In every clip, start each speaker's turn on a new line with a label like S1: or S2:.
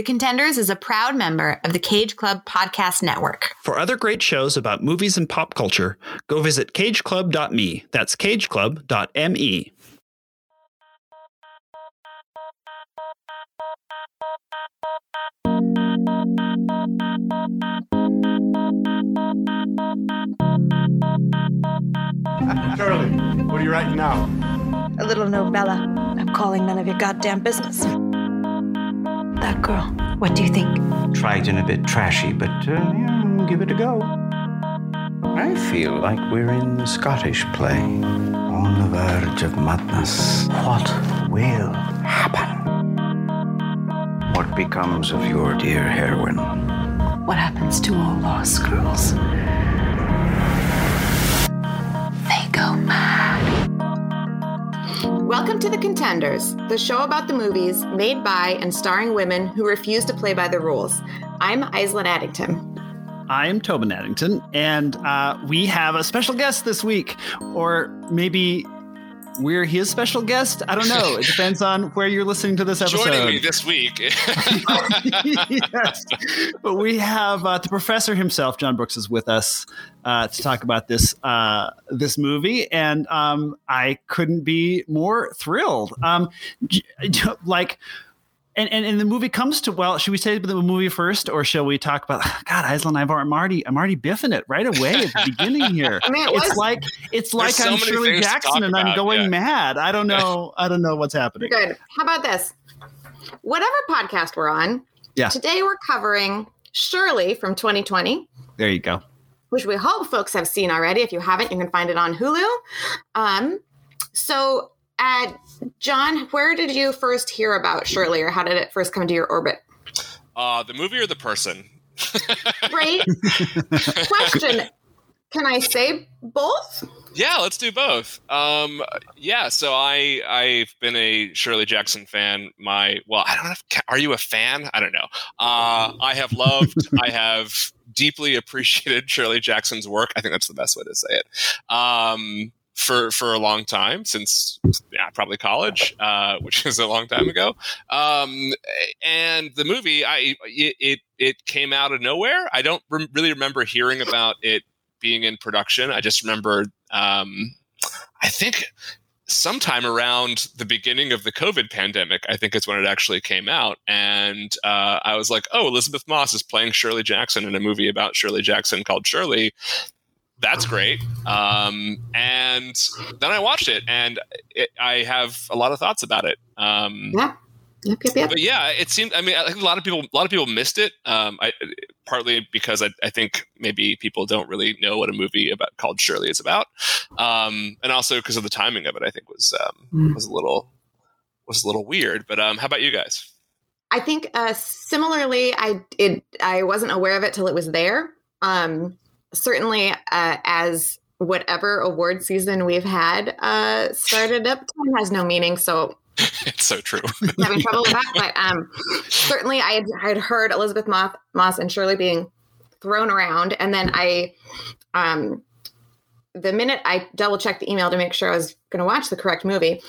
S1: The Contenders is a proud member of the Cage Club Podcast Network.
S2: For other great shows about movies and pop culture, go visit cageclub.me. That's cageclub.me.
S3: Charlie, what are you writing now?
S4: A little novella. I'm calling none of your goddamn business. That girl, what do you think?
S5: Trite and a bit trashy, but uh, yeah, give it a go. I feel like we're in the Scottish play. On the verge of madness. What will happen? What becomes of your dear heroine?
S4: What happens to all lost girls?
S1: Welcome to The Contenders, the show about the movies made by and starring women who refuse to play by the rules. I'm Aislinn Addington.
S2: I'm Tobin Addington, and uh, we have a special guest this week, or maybe we're his special guest. I don't know. It depends on where you're listening to this episode.
S6: Joining me this week.
S2: yes. But we have uh, the professor himself, John Brooks, is with us uh, to talk about this uh, this movie, and um, I couldn't be more thrilled. Um, like. And, and, and the movie comes to well, should we say the movie first, or shall we talk about God, Aislinn? I've, I'm already I'm already biffing it right away at the beginning here.
S1: I mean, it
S2: it's
S1: was-
S2: like it's like
S6: so
S2: I'm Shirley Jackson and I'm going
S6: yeah.
S2: mad. I don't know. I don't know what's happening.
S1: Good. How about this? Whatever podcast we're on,
S2: Yeah.
S1: today we're covering Shirley from 2020.
S2: There you go.
S1: which we hope folks have seen already. If you haven't, you can find it on Hulu. Um, so, uh, John, where did you first hear about Shirley, or how did it first come to your orbit?
S6: uh, the movie or the person?
S1: Great question. Can I say both?
S6: Yeah, let's do both. Um, yeah, so I I've been a Shirley Jackson fan. My well, I don't know. If, are you a fan? I don't know. Uh, I have loved. I have deeply appreciated Shirley Jackson's work. I think that's the best way to say it. Um, for for a long time since yeah probably college, uh, which is a long time ago. Um, and the movie, I it it, came out of nowhere. I don't rem- really remember hearing about it being in production. I just remember, um, I think sometime around the beginning of the COVID pandemic, I think is when it actually came out. And uh, I was like, oh, Elizabeth Moss is playing Shirley Jackson in a movie about Shirley Jackson called Shirley. That's great. Um, and then I watched it, and it, I have a lot of thoughts about it. Um,
S1: Yeah. Yep, yep, yep.
S6: but yeah, it seemed. I mean, I think a lot of people, a lot of people missed it. Um, I, partly because I, I think maybe people don't really know what a movie about called Shirley is about, um, and also because of the timing of it. I think was um, was a little was a little weird. But um, how about you guys?
S1: I think uh, similarly, I it I wasn't aware of it till it was there. Um, certainly, uh, as whatever award season we've had uh, started up, time has no meaning. So
S6: it's so true.
S1: having trouble with that. But um, certainly, I had, I had heard Elizabeth Moss, Moss and Shirley being thrown around, and then I, um, the minute I double checked the email to make sure I was going to watch the correct movie,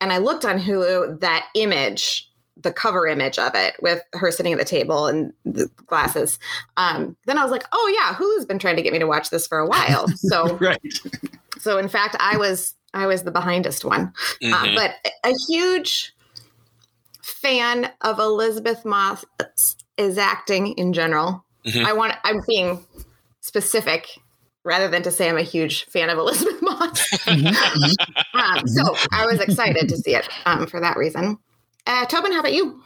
S1: and I looked on Hulu, that image, the cover image of it with her sitting at the table and the glasses. Um, then I was like, oh yeah, Hulu's been trying to get me to watch this for a while. So
S2: Right.
S1: so in fact, I was I was the behindest one, uh,
S6: Mhm.
S1: but a huge fan of Elizabeth Moss is acting in general.
S6: Mhm.
S1: I want I'm being specific rather than to say I'm a huge fan of Elizabeth Moss. um, so I was excited to see it um, for that reason. Uh, Tobin, how about you?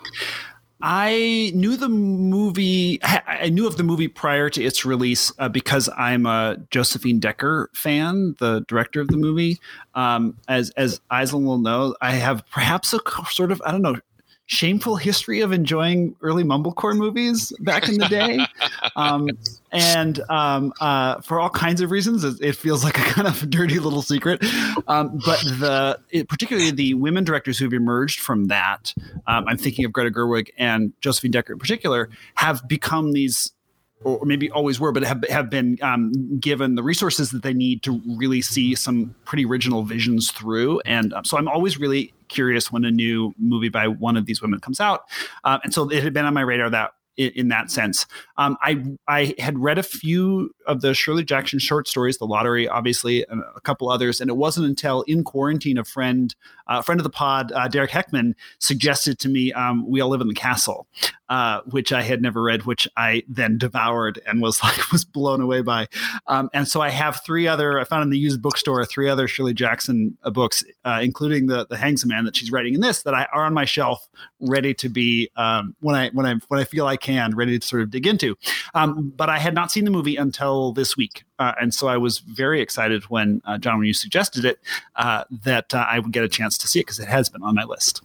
S2: I knew the movie. I knew of the movie prior to its release uh, because I'm a Josephine Decker fan, the director of the movie. Um, as as Aislinn will know, I have perhaps a sort of I don't know shameful history of enjoying early mumblecore movies back in the day, um, and um, uh, for all kinds of reasons, it, it feels like a kind of dirty little secret. Um, but the it, particularly the women directors who've emerged from that, um, I'm thinking of Greta Gerwig and Josephine Decker in particular, have become these. Or maybe always were, but have have been um, given the resources that they need to really see some pretty original visions through, and um, so I'm always really curious when a new movie by one of these women comes out, uh, and so it had been on my radar that in, in that sense. Um, I I had read a few of the Shirley Jackson short stories, The Lottery, obviously, and a couple others, and it wasn't until in quarantine a friend, a uh, friend of the pod, uh, Derek Heckman, suggested to me um, "We All Live in the Castle," uh, which I had never read, which I then devoured and was like was blown away by. Um, and so I have three other I found in the used bookstore three other Shirley Jackson uh, books, uh, including the the Hangsaman that she's writing in this that I are on my shelf, ready to be um, when I when I when I feel I can, ready to sort of dig into. Um, but I had not seen the movie until this week. Uh, and so I was very excited when, uh, John, when you suggested it, uh, that uh, I would get a chance to see it because it has been on my list.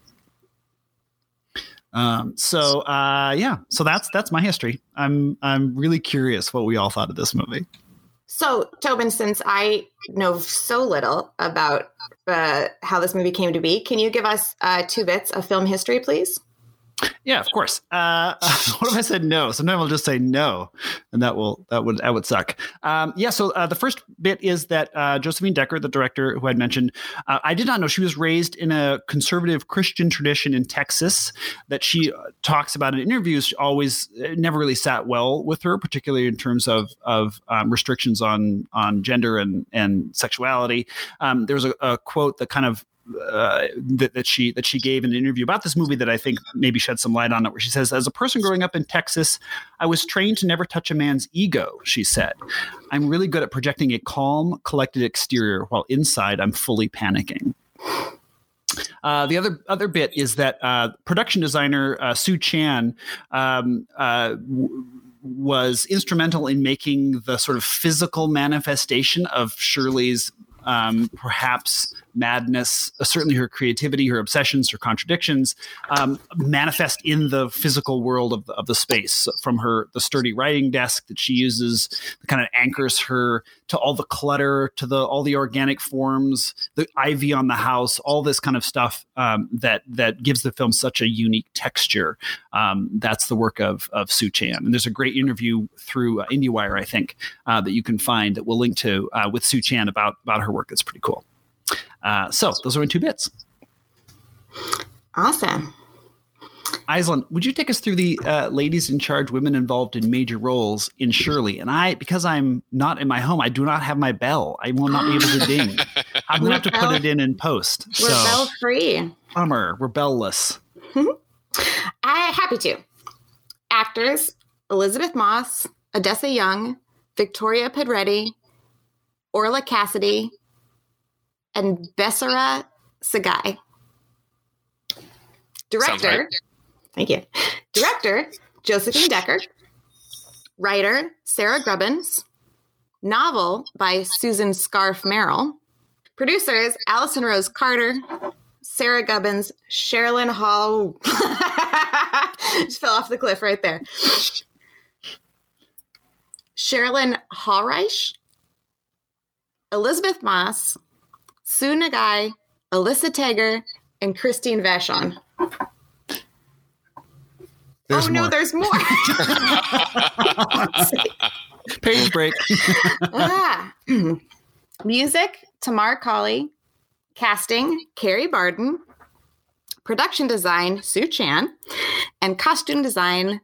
S2: Um, so uh, yeah, so that's that's my history. I'm I'm really curious what we all thought of this movie.
S1: So, Tobin, since I know so little about how this movie came to be, can you give us two bits of film history, please?
S2: Yeah, of course. Uh, what if I said no? Sometimes I'll just say no, and that will that would that would suck. Um, yeah. So uh, the first bit is that uh, Josephine Decker, the director who I mentioned, uh, I did not know she was raised in a conservative Christian tradition in Texas. That she uh, talks about in interviews. Always never really sat well with her, particularly in terms of of um, restrictions on on gender and and sexuality. Um, there was a, a quote that kind of uh, that, that she that she gave in an interview about this movie that I think maybe shed some light on it. Where she says, "As a person growing up in Texas, I was trained to never touch a man's ego." She said, "I'm really good at projecting a calm, collected exterior, while inside I'm fully panicking." Uh, the other other bit is that uh, production designer uh, Sue Chan um, uh, w- was instrumental in making the sort of physical manifestation of Shirley's um, perhaps madness, uh, certainly her creativity, her obsessions, her contradictions, um, manifest in the physical world of the, of the space. From her the sturdy writing desk that she uses, that kind of anchors her to all the clutter, to the all the organic forms, the ivy on the house, all this kind of stuff um, that that gives the film such a unique texture. Um, that's the work of of Sue Chan, and there's a great interview through uh, IndieWire, I think, uh, that you can find that we'll link to uh, with Sue Chan about about her work. It's pretty cool. Uh, so those are in two bits.
S1: Awesome.
S2: Aislinn, would you take us through the uh, ladies in charge, women involved in major roles in Shirley? And I, because I'm not in my home, I do not have my bell. I will not be able to ding. I'm going to have to put it in in post.
S1: We're
S2: so,
S1: bell free.
S2: Bummer. We're bellless.
S1: I happy to. Actors: Elizabeth Moss, Odessa Young, Victoria Pedretti, Orlagh Cassidy, and Bisserat Tseggai. Director,
S6: right.
S1: thank you. Director, Josephine Decker. Writer, Sarah Gubbins. Novel by Susan Scarf Merrill. Producers, Allison Rose Carter, Sarah Gubbins, Sherilyn Hall. Just fell off the cliff right there. Sherilyn Hallreich, Elizabeth Moss, Sue Naegle, Alyssa Teger, and Christine Vachon.
S2: There's
S1: oh no, there's more.
S2: Page break.
S1: ah. Music, Tamar-kali. Casting, Kerry Barden. Production design, Sue Chan. And costume design,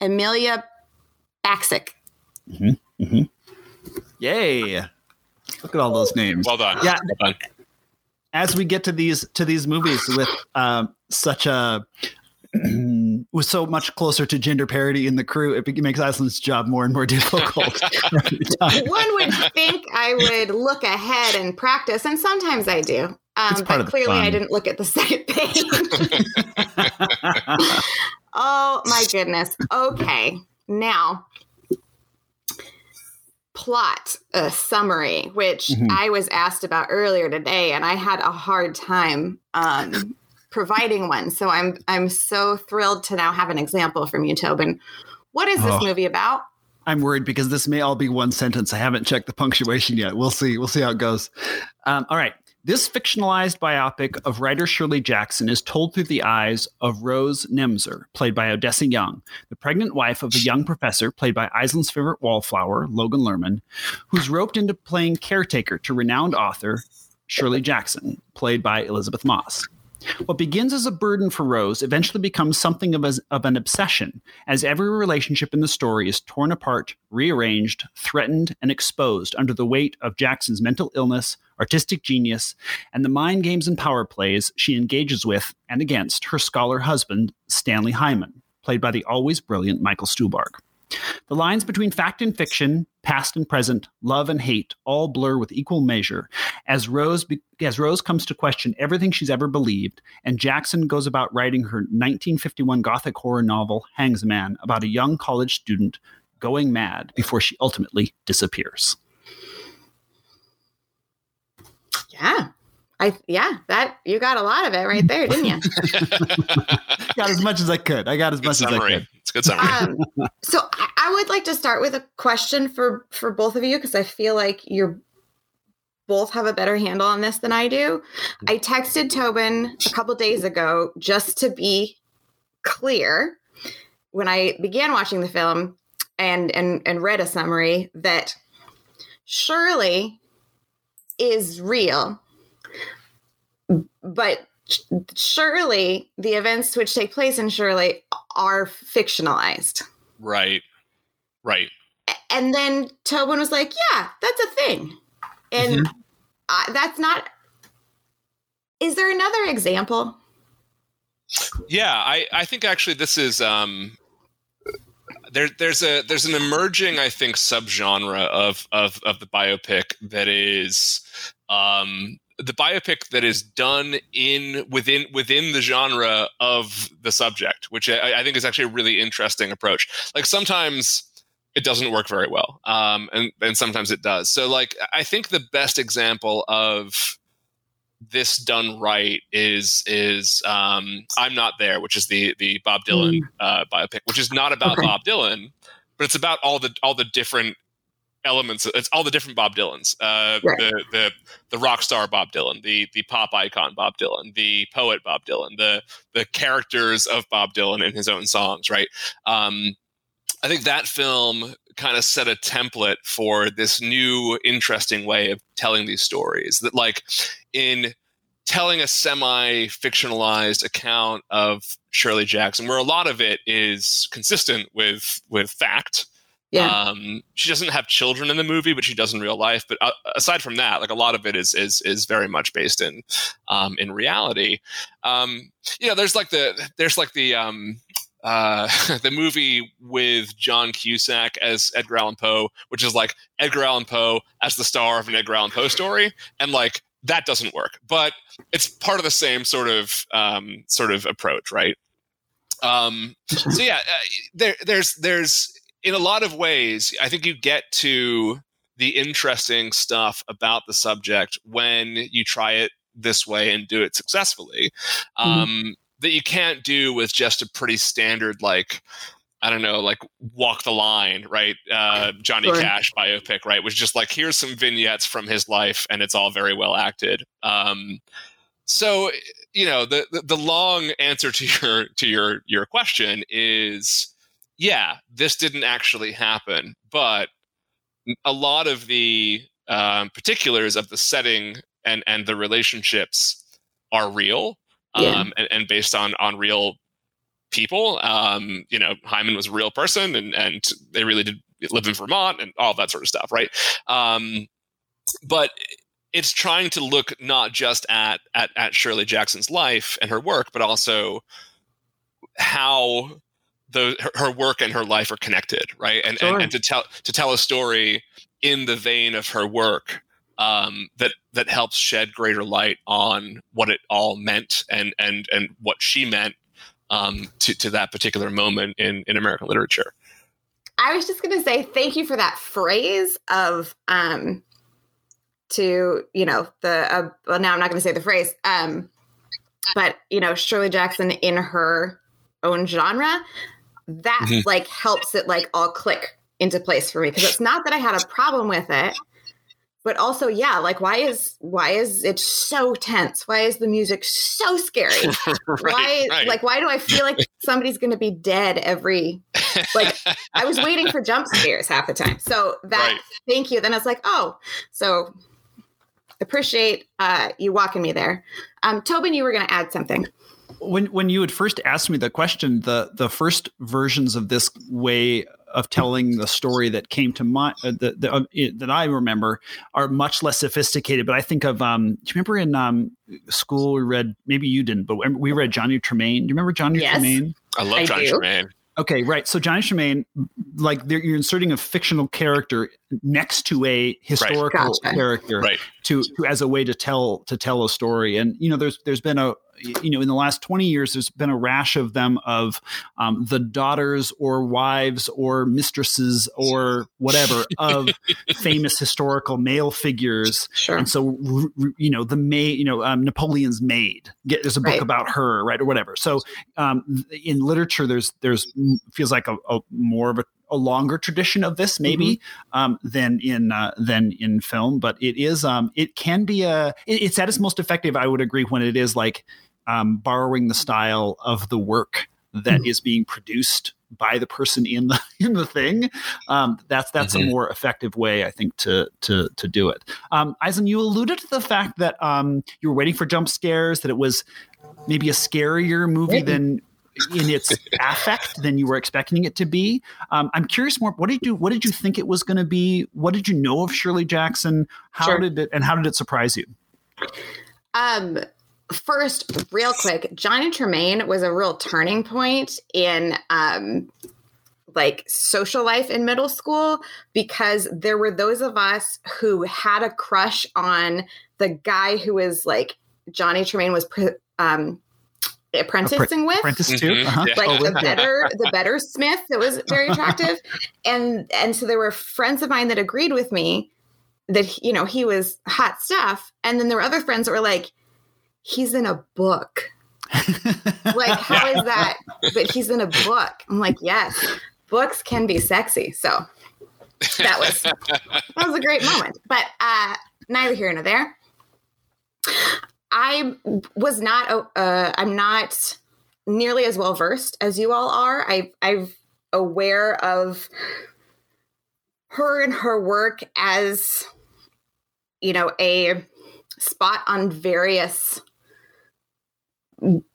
S1: Amela Baksic.
S2: Yay. Look at all those names.
S6: Well done.
S2: Yeah.
S6: Well done.
S2: as we get to these to these movies with um, such a with so much closer to gender parity in the crew, it makes Aislinn's job more and more difficult.
S1: One would think I would look ahead and practice, and sometimes I do. Um, but
S2: of the
S1: clearly, I didn't look at the second page. oh my goodness. Okay, now plot a summary, which
S2: Mhm.
S1: I was asked about earlier today, and I had a hard time um, providing one. So I'm I'm so thrilled to now have an example from you, Tobin. What is this
S2: Oh.
S1: movie about?
S2: I'm worried because this may all be one sentence. I haven't checked the punctuation yet. We'll see. We'll see how it goes. Um, all right. This fictionalized biopic of writer Shirley Jackson is told through the eyes of Rose Nemser, played by Odessa Young, the pregnant wife of a young professor, played by Aislinn's favorite wallflower, Logan Lerman, who's roped into playing caretaker to renowned author Shirley Jackson, played by Elizabeth Moss. What begins as a burden for Rose eventually becomes something of, a, of an obsession, as every relationship in the story is torn apart, rearranged, threatened, and exposed under the weight of Jackson's mental illness, artistic genius, and the mind games and power plays she engages with and against her scholar husband, Stanley Hyman, played by the always brilliant Michael Stuhlbarg. The lines between fact and fiction, past and present, love and hate all blur with equal measure as Rose be- as Rose comes to question everything she's ever believed and Jackson goes about writing her 1951 gothic horror novel Hangsaman about a young college student going mad before she ultimately disappears.
S1: Yeah. I yeah, that you got a lot of it right there, didn't you?
S2: got as much as I could. I got as
S6: Good
S2: much
S6: summary.
S2: as I could.
S6: It's a good summary.
S1: um, so I, I would like to start with a question for for both of you because I feel like you're both have a better handle on this than I do. I texted Tobin a couple days ago just to be clear when I began watching the film and and and read a summary that Shirley is real, but surely the events which take place in Shirley are fictionalized.
S6: right. Right.
S1: And then Tobin was like, "Yeah, that's a thing," and I, that's not. Is there another example?
S6: Yeah, I, I think actually this is um there there's a there's an emerging I think subgenre of of of the biopic that is um the biopic that is done in within within the genre of the subject, which I, I think is actually a really interesting approach. Like sometimes it doesn't work very well, um, and and sometimes it does. So like I think the best example of this done right is is um, I'm not there, which is the the Bob Dylan uh, biopic, which is not about
S1: Okay.
S6: Bob Dylan, but it's about all the all the different elements. It's all the different Bob Dylans. Uh,
S1: Right.
S6: The the the rock star Bob Dylan, the the pop icon Bob Dylan, the poet Bob Dylan, the the characters of Bob Dylan in his own songs. Right. Um, I think that film kind of set a template for this new interesting way of telling these stories. That like in telling a semi fictionalized account of Shirley Jackson, where a lot of it is consistent with with fact.
S1: Yeah.
S6: Um, she doesn't have children in the movie, but she does in real life. But uh, aside from that, like a lot of it is is is very much based in um, in reality. Um, you know, there's like the there's like the um, uh, the movie with John Cusack as Edgar Allan Poe, which is like Edgar Allan Poe as the star of an Edgar Allan Poe story, and like that doesn't work. But it's part of the same sort of um, sort of approach, right? Um, so yeah, uh, there, there's there's in a lot of ways, I think you get to the interesting stuff about the subject when you try it this way and do it successfully. Um, that you can't do with just a pretty standard like I don't know, like walk the line, right? Uh, Johnny
S1: Sure.
S6: Cash biopic, right? Was just like here's some vignettes from his life, and it's all very well acted. Um, so you know, the, the the long answer to your to your your question is, yeah, this didn't actually happen, but a lot of the um, particulars of the setting and and the relationships are real um,
S1: Yeah.
S6: and, and based on on real people. Um, you know, Hyman was a real person, and and they really did live in Vermont and all that sort of stuff, right? Um, but it's trying to look not just at, at at Shirley Jackson's life and her work, but also how the her, her work and her life are connected, right? And,
S1: Sure.
S6: and and to tell to tell a story in the vein of her work um, that that helps shed greater light on what it all meant and and and what she meant um, to to that particular moment in in American literature.
S1: I was just going to say thank you for that phrase of um to you know the uh, well now I'm not going to say the phrase um but you know Shirley Jackson in her own genre that
S6: Mhm.
S1: like helps it like all click into place for me because it's not that I had a problem with it but also yeah like why is why is it so tense why is the music so scary why
S6: right.
S1: like why do I feel like somebody's going to be dead every like, I was waiting for jump scares half the time. So that
S6: Right.
S1: thank you. Then I was like, oh, so appreciate uh, you walking me there. Um, Tobin, you were going to add something.
S2: When when you had first asked me the question, the the first versions of this way of telling the story that came to mind uh, the, the, uh, it, that I remember are much less sophisticated. But I think of um, do you remember in um, school we read maybe you didn't, but we read Johnny Tremain. Do you remember Johnny
S1: Yes.
S2: Tremain?
S6: I love
S1: I
S6: Johnny
S1: do.
S6: Tremain.
S2: Okay, right. So Johnny Tremain, like you're inserting a fictional character next to a historical
S1: Gotcha.
S2: character
S6: Right.
S2: to, to as a way to tell to tell a story. And you know, there's there's been a you know in the last 20 years there's been a rash of them of um, the daughters or wives or mistresses or whatever of famous historical male figures
S1: Sure.
S2: and so, r- r- you know, the maid, you know, um, Napoleon's maid. Get, there's a book
S1: Right.
S2: about her, right, or whatever. So, um, in literature, there's there's feels like a, a more of a, a longer tradition of this, maybe, um, than in uh, than in film. But it is, um, it can be a. It, it's at its most effective, I would agree, when it is like um, borrowing the style of the work that is being produced by the person in the in the thing. Um, that's that's a
S6: Mhm.
S2: more effective way, I think, to to to do it. Um, Aislinn, you alluded to the fact that um, you were waiting for jump scares, that it was maybe a scarier movie than in its affect than you were expecting it to be. Um, I'm curious more. What did you What did you think it was going to be? What did you know of Shirley Jackson? How
S1: Sure.
S2: did it and how did it surprise you?
S1: Um, first, real quick, Johnny Tremain was a real turning point in um, like social life in middle school because there were those of us who had a crush on the guy who was like Johnny Tremain was um, apprenticing with.
S2: Apprentice too.
S6: Mhm.
S2: Uh-huh.
S1: Like
S2: Oh,
S1: the
S2: yeah.
S1: better the better smith that was very attractive and and so there were friends of mine that agreed with me that you know he was hot stuff and then there were other friends that were like he's in a book like how is that but he's in a book i'm like yes books can be sexy so that was that was a great moment but uh neither here nor there i was not uh i'm not nearly as well versed as you all are. I i'm aware of her and her work as you know a spot on various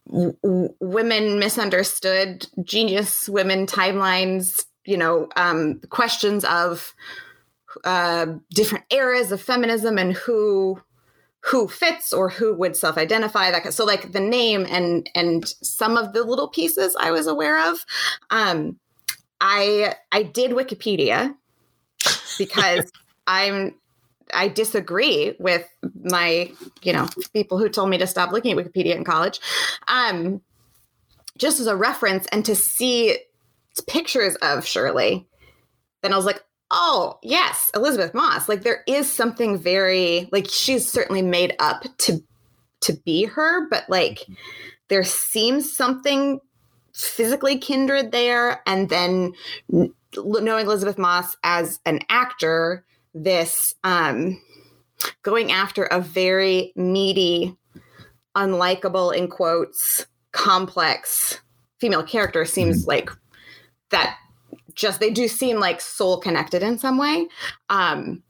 S1: women misunderstood genius women timelines you know um questions of uh different eras of feminism and who who fits or who would self-identify that so like the name and and some of the little pieces i was aware of um i i did wikipedia because i'm i disagree with my you know people who told me to stop looking at wikipedia in college um just as a reference and to see pictures of shirley then i was like oh yes elizabeth moss. Like there is something very like she's certainly made up to to be her but like there seems something physically kindred there and then knowing elizabeth moss as an actor this um going after a very meaty unlikable in quotes complex female character seems like that just they do seem like soul connected in some way um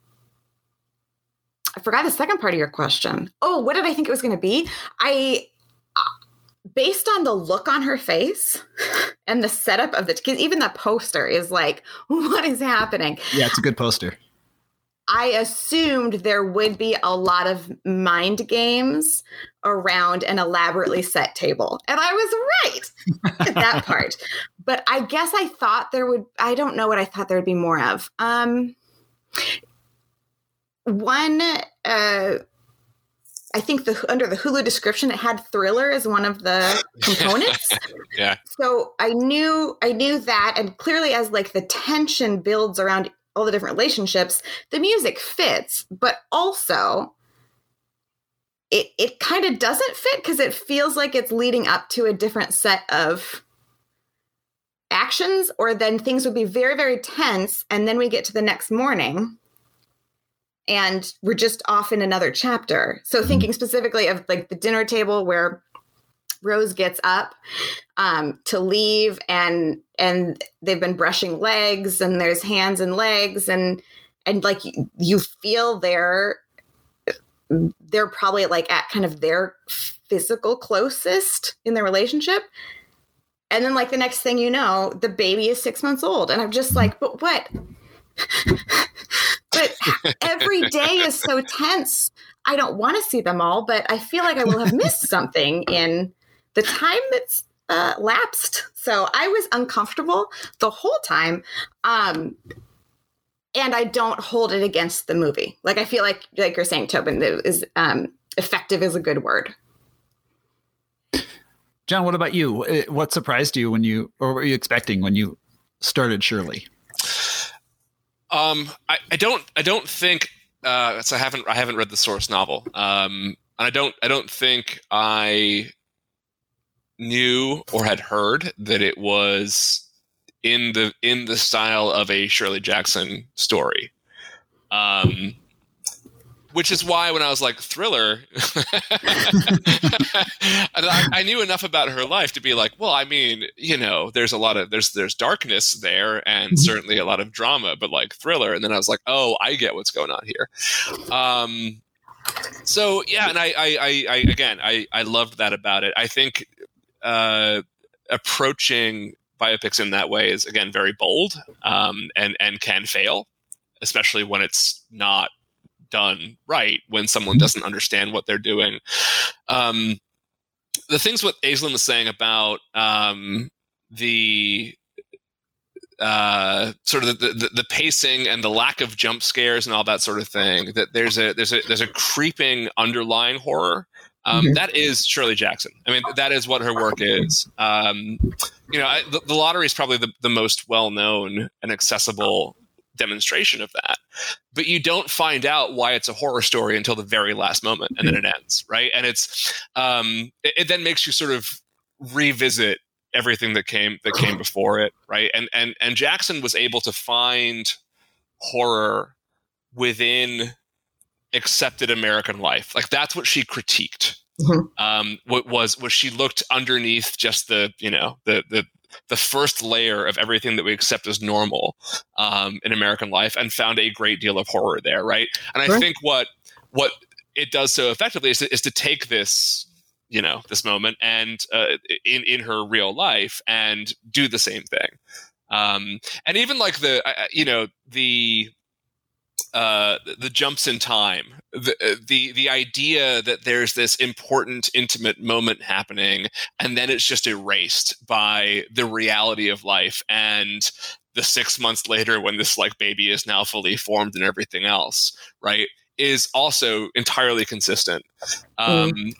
S1: i forgot the second part of your question oh what did i think it was going to be i uh, based on the look on her face and the setup of the because even the poster is like what is happening
S2: Yeah, it's a good poster.
S1: I assumed there would be a lot of mind games around an elaborately set table. And I was right at that part. But I guess I thought there would I don't know what I thought there would be more of. Um one uh I think the under the Hulu description it had thriller as one of the components.
S6: Yeah.
S1: So I knew I knew that and clearly as like the tension builds around all the different relationships, the music fits, but also it it kind of doesn't fit because it feels like it's leading up to a different set of actions or then things would be very very tense and then we get to the next morning and we're just off in another chapter. So thinking specifically of like the dinner table where Rose gets up um, to leave, and and they've been brushing legs, and there's hands and legs, and and like you, you feel their they're probably like at kind of their physical closest in their relationship. And then, like, the next thing you know, the baby is six months old. And I'm just like, but what? but every day is so tense. I don't want to see them all, but I feel like I will have missed something in the time that's uh, lapsed. So I was uncomfortable the whole time. Um, and I don't hold it against the movie. Like I feel like, like you're saying, Tobin, is um, effective is a good word.
S2: John, what about you? Uh, what surprised you when you, or were you expecting when you started Shirley?
S6: Um, I, I don't, I don't think. Uh, so I haven't, I haven't read the source novel. Um, and I don't, I don't think I knew or had heard that it was in the in the style of a Shirley Jackson story. Um, which is why when I was like thriller, I, I, knew enough about her life to be like, well, I mean, you know, there's a lot of there's there's darkness there and mm-hmm. certainly a lot of drama, but like thriller. And then I was like, oh, I get what's going on here. Um, so yeah, and I, I, I, I again, I, I loved that about it. I think uh, approaching biopics in that way is again very bold um, and and can fail, especially when it's not done right. When someone mm-hmm. doesn't understand what they're doing. Um, the things what Aislinn was saying about um, the uh, sort of the, the, the, pacing and the lack of jump scares and all that sort of thing. That there's a there's a there's a creeping underlying horror um, mm-hmm. that is Shirley Jackson. I mean, that is what her work is. Um, you know, I, the, the, lottery is probably the, the most well known and accessible demonstration of that. But you don't find out why it's a horror story until the very last moment, and then it ends, right? And it's um, it, it then makes you sort of revisit everything that came that came before it, right? And and and Jackson was able to find horror within accepted American life. Like that's what she critiqued. Mm-hmm. Um, what was was she looked underneath just the you know the the the first layer of everything that we accept as normal um, in American life and found a great deal of horror there, right? And I think what what it does so effectively is to, is to take this you know this moment and uh, in in her real life and do the same thing um, and even like the uh, you know the uh, the jumps in time, the, uh, the the idea that there's this important, intimate moment happening, and then it's just erased by the reality of life and the six months later when this like baby is now fully formed and everything else, right, is also entirely consistent. Um, mm.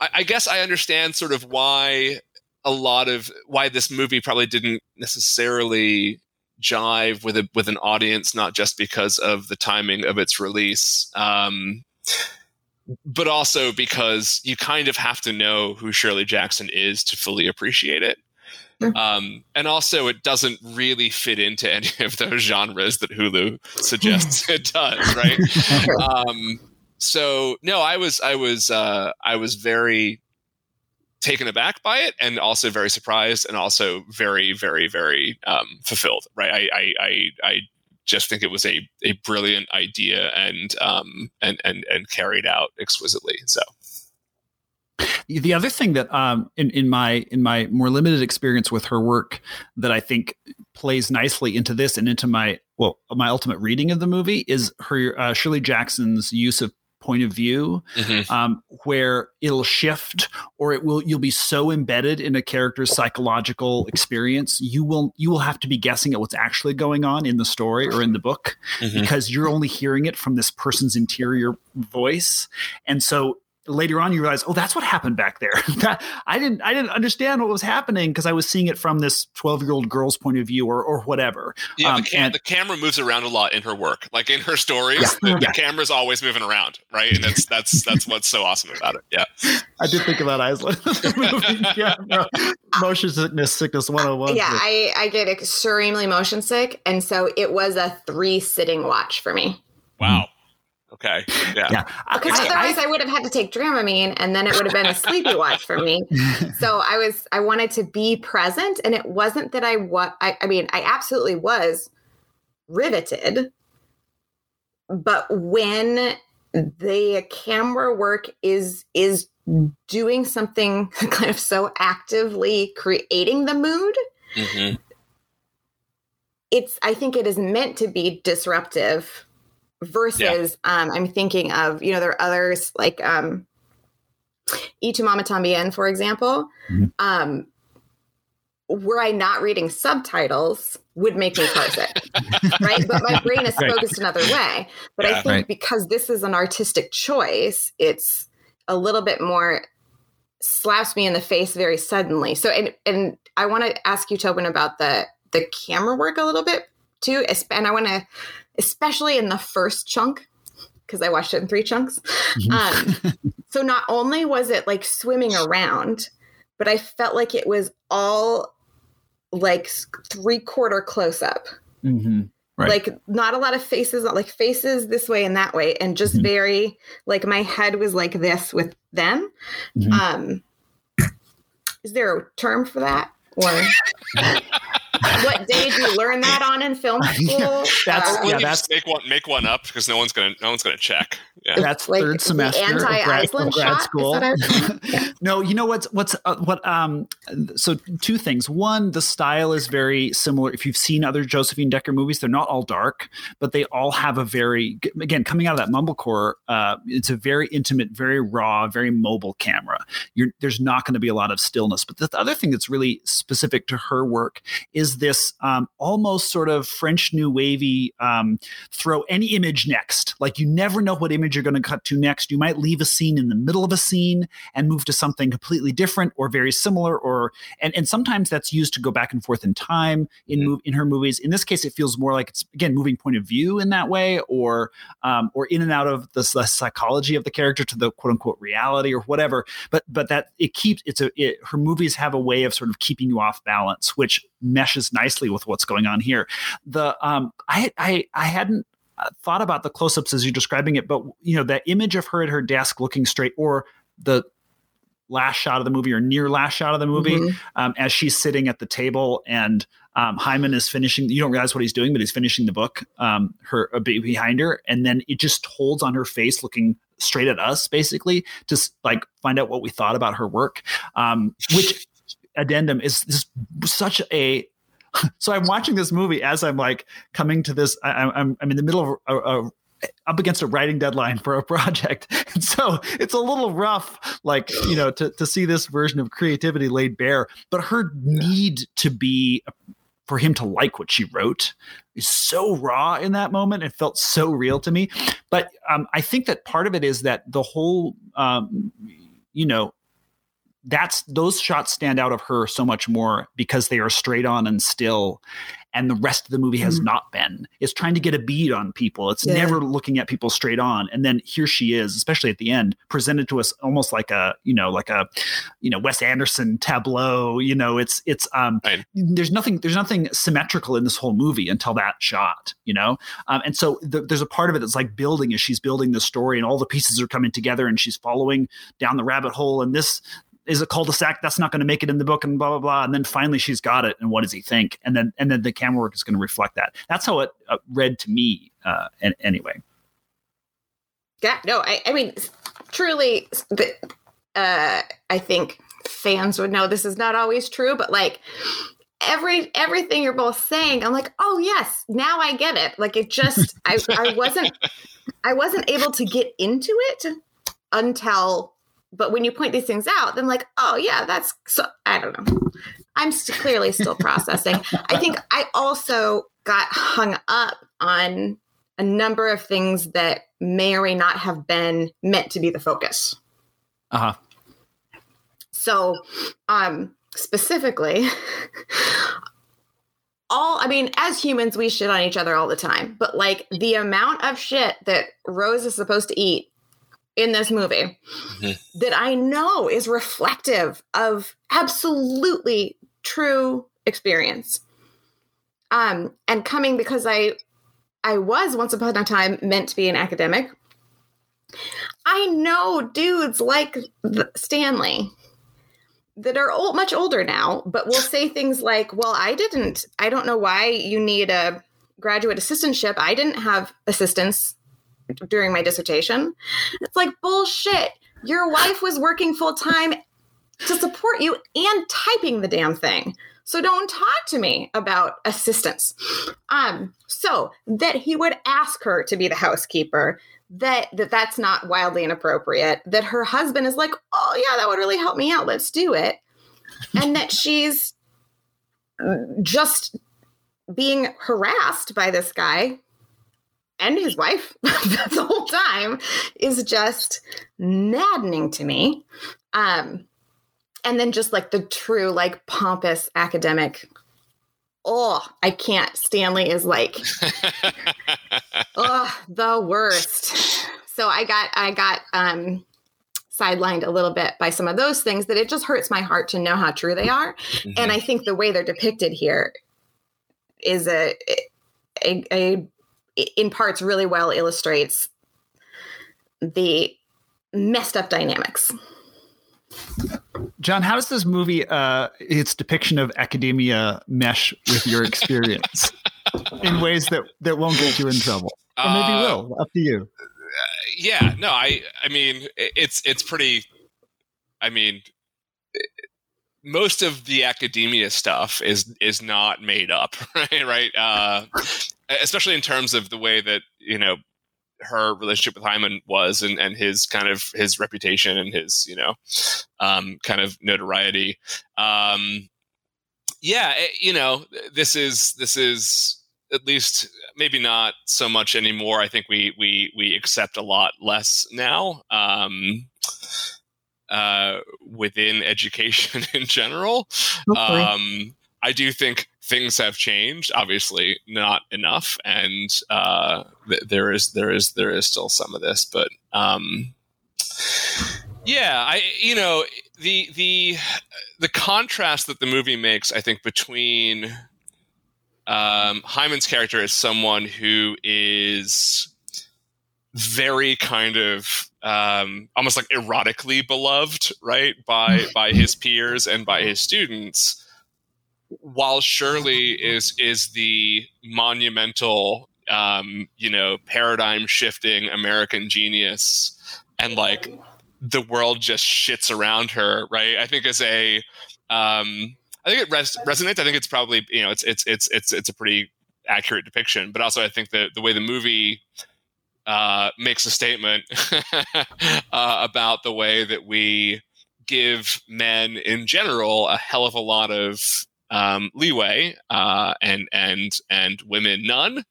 S6: I, I guess I understand sort of why a lot of why this movie probably didn't necessarily jive with a with an audience, not just because of the timing of its release, um, but also because you kind of have to know who Shirley Jackson is to fully appreciate it. Um, and also, it doesn't really fit into any of those genres that Hulu suggests it does, right? um, so, no, I was, I was, uh, I was very taken aback by it and also very surprised and also very very very um, fulfilled right? I, I i just think it was a a brilliant idea and um and and and carried out exquisitely so.
S2: The other thing that um, in, in my in my more limited experience with her work that I think plays nicely into this and into my well my ultimate reading of the movie is her uh, Shirley Jackson's use of point of view mm-hmm. um, where it'll shift or it will you'll be so embedded in a character's psychological experience you will you will have to be guessing at what's actually going on in the story or in the book mm-hmm. because you're only hearing it from this person's interior voice and so later on you realize, oh, that's what happened back there. that, I didn't I didn't understand what was happening because I was seeing it from this 12 year old girl's point of view or or whatever.
S6: Yeah, um, the, cam- and, the, camera moves around a lot in her work. Like in her stories, yeah, the, yeah. the, camera's always moving around, right? And that's that's that's what's so awesome about it. Yeah.
S2: I did think about Aislinn. yeah, no. Motion sickness, sickness 101.
S1: Yeah, I, I get extremely motion sick. And so it was a three sitting watch for me.
S6: Wow. Okay. Yeah. yeah.
S1: Because otherwise I, I, would have had to take Dramamine and then it would have been a sleepy watch for me. So I was, I wanted to be present. And it wasn't that I was, I, I mean, I absolutely was riveted. But when the camera work is is doing something kind of so actively creating the mood
S6: Mhm.
S1: it's i think it is meant to be disruptive versus um i'm thinking of you know there are others like um y tu mama tambien for example
S2: Mhm.
S1: um were i not reading subtitles would make me parse it right but my brain is
S2: Right.
S1: focused another way but i think
S2: Right.
S1: because this is an artistic choice it's a little bit more slaps me in the face very suddenly so and and i want to ask you tobin about the the camera work a little bit too and i want to especially in the first chunk because i watched it in three chunks um, so not only was it like swimming around but i felt like it was all like three quarter close up
S2: Mhm. Right.
S1: like not a lot of faces like faces this way and that way and just
S2: Mhm.
S1: very like my head was like this with them
S2: Mhm.
S1: um is there a term for that or what day did you learn that on in film school
S2: That's-
S1: Uh,
S2: yeah, that's-
S6: make one make one up because no one's gonna no one's gonna check. Yeah.
S2: That's
S1: like
S2: third
S1: the
S2: semester of grad, of grad
S1: shot?
S2: School.
S1: that
S2: no, you know what's what's uh, what um so two things. One, the style is very similar. If you've seen other Josephine Decker movies, they're not all dark, but they all have a very again coming out of that mumblecore. Uh, it's a very intimate, very raw, very mobile camera. You're, there's not going to be a lot of stillness. But the other thing that's really specific to her work is this um, almost sort of French New Wavy um, throw any image next. Like you never know what image you're going to cut to next. You might leave a scene in the middle of a scene and move to something completely different or very similar or and and sometimes that's used to go back and forth in time in move in her movies. In this case, it feels more like it's again moving point of view in that way or um, or in and out of the, the psychology of the character to the quote unquote reality or whatever. But but that it keeps it's a it, her movies have a way of sort of keeping you off balance, which meshes nicely with what's going on here. The um I I I hadn't uh, thought about the close-ups as you're describing it, but you know that image of her at her desk looking straight, or the last shot of the movie or near last shot of the movie
S1: Mhm.
S2: um, as she's sitting at the table and um, Hyman is finishing. You don't realize what he's doing, but he's finishing the book. Um, her a bit behind her, and then it just holds on her face, looking straight at us, basically, to like find out what we thought about her work. Um, which addendum is, just such a so I'm watching this movie as I'm like coming to this. I, I'm I'm in the middle of a, a, up against a writing deadline for a project, and so it's a little rough, like you know, to to see this version of creativity laid bare. But her need to be for him to like what she wrote is so raw in that moment. It felt so real to me. But um, I think that part of it is that the whole, um, you know, that's those shots stand out of her so much more because they are straight on and still and the rest of the movie has
S1: Mhm.
S2: not been it's trying to get a bead on people it's
S1: Yeah.
S2: never looking at people straight on and then here she is especially at the end presented to us almost like a you know like a you know wes anderson tableau you know it's it's um
S6: Right.
S2: there's nothing there's nothing symmetrical in this whole movie until that shot you know um, and so th- there's a part of it that's like building as she's building the story and all the pieces are coming together and she's following down the rabbit hole and this is a cul-de-sac? That's not going to make it in the book and blah blah blah. And then finally she's got it and what does he think? And then and then the camera work is going to reflect that. That's how it uh, read to me uh and anyway.
S1: Yeah, no, I, I mean, truly, the, uh, I think fans would know this is not always true, but like every everything you're both saying, I'm like, oh yes, now I get it. Like it just, I, I wasn't, I wasn't able to get into it until, but when you point these things out, then like, oh yeah, that's so. I don't know. I'm st- clearly still processing. I think I also got hung up on a number of things that may or may not have been meant to be the focus.
S2: uh-huh
S1: So, um, specifically, all I mean, as humans, we shit on each other all the time, but like the amount of shit that Rose is supposed to eat in this movie
S6: Mhm.
S1: that I know is reflective of absolutely true experience. Um, and coming because I I was once upon a time meant to be an academic. I know dudes like Stanley that are old, much older now, but will say things like, "Well, I didn't. I don't know why you need a graduate assistantship. I didn't have assistance during my dissertation. It's like bullshit. Your wife was working full time to support you and typing the damn thing. So don't talk to me about assistance. Um, so that he would ask her to be the housekeeper, that that that's not wildly inappropriate. That her husband is like, oh yeah, that would really help me out. Let's do it. And that she's just being harassed by this guy and his wife the whole time is just maddening to me. Um, and then just like the true, like pompous academic. Oh, I can't. Stanley is like, oh, the worst. So I got, I got, um, sidelined a little bit by some of those things that it just hurts my heart to know how true they are. Mm-hmm. And I think the way they're depicted here is a, a, a in parts really well illustrates the messed up dynamics.
S2: John, how does this movie, uh, its depiction of academia, mesh with your experience in ways that that won't get you in trouble, or maybe uh, will? Up to you.
S6: yeah, no, I, I mean, it's it's pretty. I mean, most of the academia stuff is is not made up, right? Right. Uh, especially in terms of the way that you know her relationship with Hyman was and, and his kind of his reputation and his you know um, kind of notoriety. Um, yeah, it, you know this is this is at least maybe not so much anymore. I think we we we accept a lot less now. Um, uh, within education in general. Um, I do think things have changed. Obviously, not enough, and uh, th- there is there is there is still some of this, but um, yeah, I you know the the the contrast that the movie makes, I think, between um, Hyman's character as someone who is very kind of um, almost like erotically beloved, right, by by his peers and by his students, while Shirley is is the monumental, um, you know, paradigm shifting American genius, and like the world just shits around her, right? I think as a, um, I think it res- resonates. I think it's probably you know it's it's it's it's it's a pretty accurate depiction, but also I think that the way the movie uh, makes a statement uh, about the way that we give men in general a hell of a lot of um, leeway uh, and and and women none.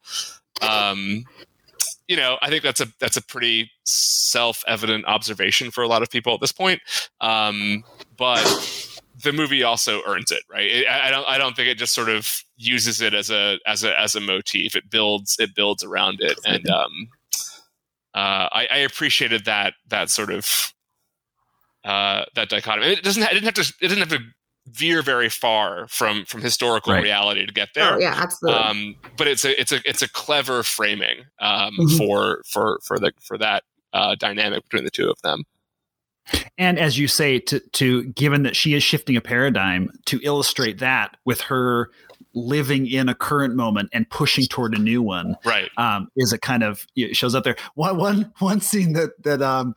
S6: Um, you know, I think that's a that's a pretty self evident observation for a lot of people at this point. Um, but the movie also earns it, right? It, I, don't I don't think it just sort of uses it as a as a as a motif. It builds it builds around it, and um, uh, I, I, appreciated that that sort of uh, that dichotomy. It doesn't. It didn't have to. It didn't have to veer very far from from historical right. reality to get there.
S1: Oh, yeah, absolutely.
S6: Um, but it's a it's a it's a clever framing um, mm-hmm. for for for the for that uh, dynamic between the two of them.
S2: And as you say, to to given that she is shifting a paradigm, to illustrate that with her living in a current moment and pushing toward a new one
S6: right.
S2: um, is a kind of it shows up there. One one one scene that that um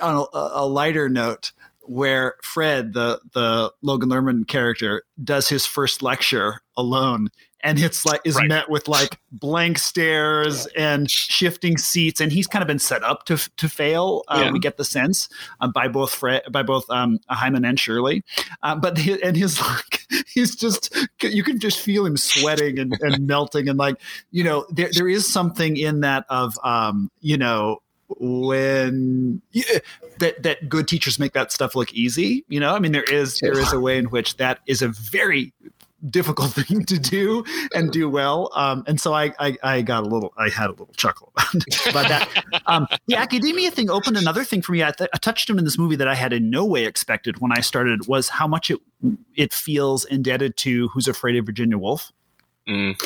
S2: on a, a lighter note where Fred, the the Logan Lerman character, does his first lecture alone and it's like is right. met with like blank stares and shifting seats and he's kind of been set up to to fail uh, yeah. we get the sense uh, by both Fred by both um, Hyman and Shirley uh, but and his like he's just you can just feel him sweating and, and melting and like you know there there is something in that of um you know when yeah, that that good teachers make that stuff look easy you know i mean there is there is a way in which that is a very difficult thing to do and do well. Um, and so I, I, I got a little i had a little chuckle about that. Um, the academia thing opened another thing for me. I, th- I touched on in this movie that i had in no way expected when i started was how much it it feels indebted to who's afraid of virginia woolf? Mm.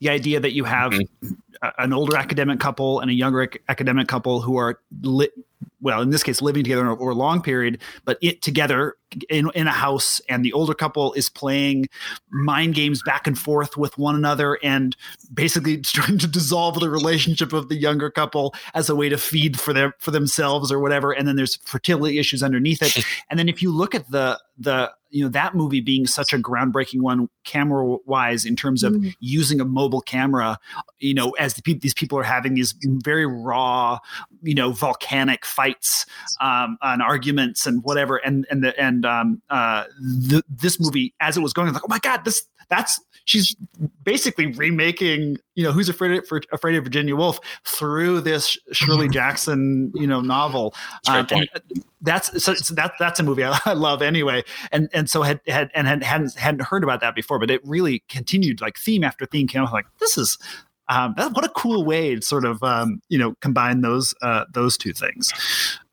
S2: the idea that you have mm-hmm. an older academic couple and a younger academic couple who are lit well in this case living together over a long period but it together in, in a house and the older couple is playing mind games back and forth with one another and basically trying to dissolve the relationship of the younger couple as a way to feed for their for themselves or whatever and then there's fertility issues underneath it and then if you look at the the you know that movie being such a groundbreaking one camera wise in terms of mm. using a mobile camera you know as the, these people are having these very raw you know volcanic fights um, and arguments and whatever. And and the and um, uh, the, this movie as it was going I was like oh my god this that's she's basically remaking you know who's afraid of, for, afraid of virginia woolf through this shirley jackson you know novel.
S6: Um,
S2: that's so, so that that's a movie I, I, love anyway. And and so had had and had, hadn't hadn't heard about that before but it really continued like theme after theme came out. Like this is um, what a cool way to sort of um, you know combine those uh, those two things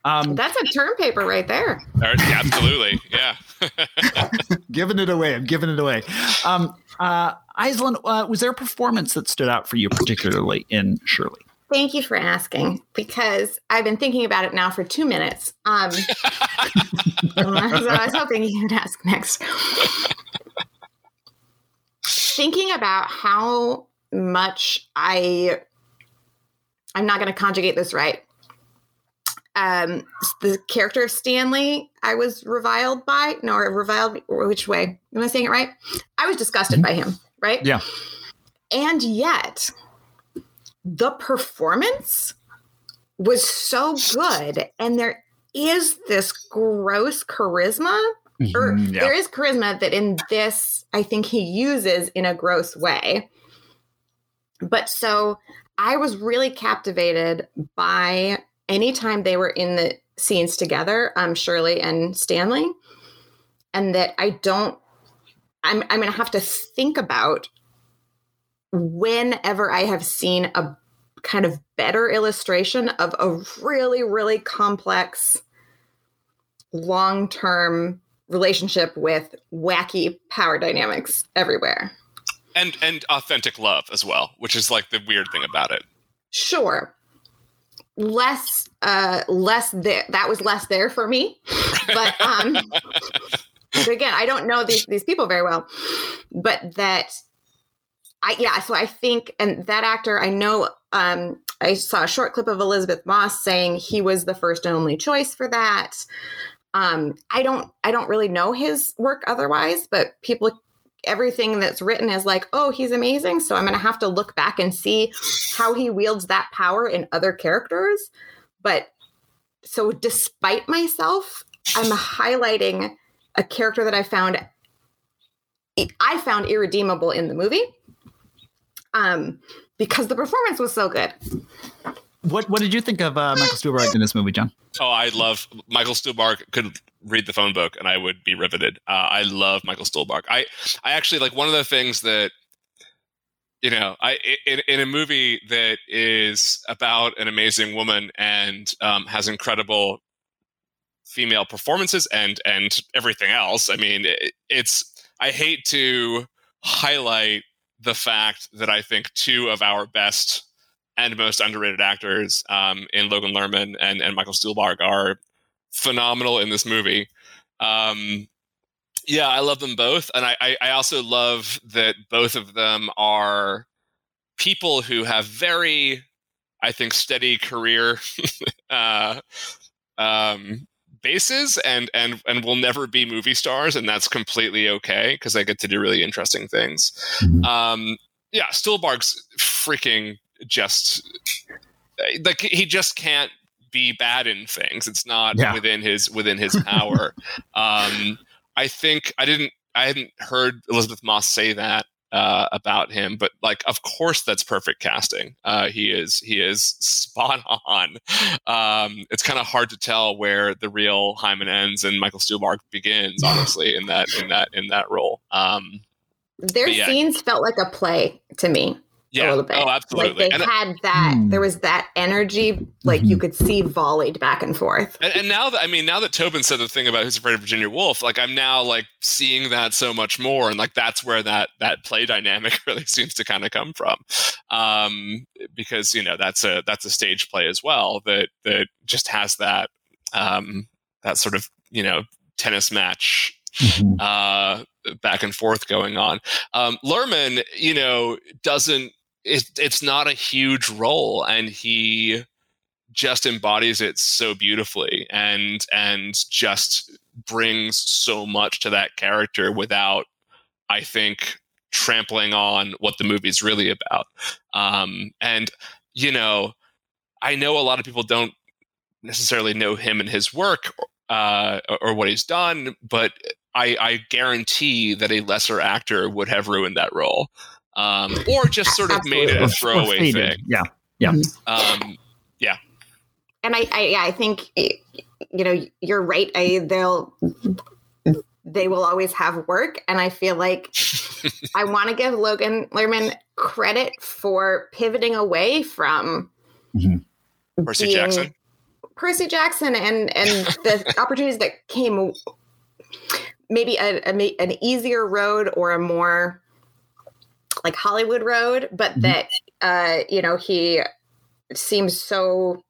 S1: um, That's a term paper right there.
S6: Absolutely, yeah.
S2: giving it away. I'm giving it away. Um, uh, Aislinn, uh, was there a performance that stood out for you particularly in Shirley?
S1: Thank you for asking because I've been thinking about it now for two minutes. Um, so I was hoping you would ask next. Thinking about how much I, I'm not going to conjugate this right um, the character of Stanley, I was reviled by. No, reviled. Which way? Am I saying it right? I was disgusted mm-hmm. by him. Right?
S2: Yeah.
S1: And yet, the performance was so good, and there is this gross charisma. Mm-hmm, or yeah. there is charisma that in this, I think he uses in a gross way. But so I was really captivated by anytime they were in the scenes together, um, Shirley and Stanley, and that I don't, I'm, I'm going to have to think about whenever I have seen a kind of better illustration of a really, really complex, long term relationship with wacky power dynamics everywhere.
S6: And and authentic love as well, which is like the weird thing about it.
S1: Sure. Less uh less there that was less there for me. But um but again i don't know these these people very well but that i yeah so i think and that actor i know um i saw a short clip of Elizabeth moss saying he was the first and only choice for that. Um i don't i don't really know his work otherwise but people everything that's written is like, oh, he's amazing. So I'm going to have to look back and see how he wields that power in other characters. But so despite myself, I'm highlighting a character that I found I found irredeemable in the movie. Um, because the performance was so good.
S2: What What did you think of uh, Michael Stuhlbarg in this movie, John?
S6: Oh, I love Michael Stuhlbarg. Could read the phone book, and I would be riveted. Uh, I love Michael Stuhlbarg. I I actually like one of the things that you know, I in, in a movie that is about an amazing woman and um, has incredible female performances and and everything else. I mean, it, it's I hate to highlight the fact that I think two of our best and most underrated actors um, in Logan Lerman and, and Michael Stuhlbarg are phenomenal in this movie. Um, yeah, I love them both, and I, I also love that both of them are people who have very, I think, steady career uh, um, bases, and and and will never be movie stars, and that's completely okay because they get to do really interesting things. Mm-hmm. Um, yeah, Stuhlbarg's freaking just like he just can't be bad in things. It's not yeah. within his within his power. um, I think I didn't I hadn't heard Elizabeth Moss say that uh, about him, but like, of course, that's perfect casting. Uh, he is he is spot on. Um, it's kind of hard to tell where the real Hyman ends and Michael Stuhlbarg begins, honestly, in that in that in that role. Um,
S1: Their yeah. scenes felt like a play to me
S6: yeah.
S1: a little bit.
S6: Oh, absolutely.
S1: Like they and had that. Hmm. There was that energy, like mm-hmm. you could see volleyed back and forth.
S6: And, and, now that I mean, now that Tobin said the thing about Who's Afraid of Virginia Woolf, like I'm now like seeing that so much more, and like that's where that that play dynamic really seems to kind of come from, um, because you know that's a that's a stage play as well that that just has that um, that sort of you know tennis match
S2: Mhm.
S6: uh, back and forth going on. Um, Lerman, you know, doesn't. It, it's not a huge role, and he just embodies it so beautifully, and and just brings so much to that character without, I think, trampling on what the movie's really about. Um, and you know, I know a lot of people don't necessarily know him and his work uh, or, what he's done, but I, I guarantee that a lesser actor would have ruined that role, um, or just sort of made it a
S2: Or- or
S6: throwaway
S2: faded.
S6: thing.
S2: Yeah.
S6: Yeah, um, yeah.
S1: and I, I yeah, I think you know you're right. I they'll they will always have work, and I feel like I want to give Logan Lerman credit for pivoting away from
S6: Percy Jackson.
S1: Percy Jackson, and and the opportunities that came maybe a, a an easier road or a more like Hollywood road, but
S2: Mhm.
S1: that uh, you know he seems so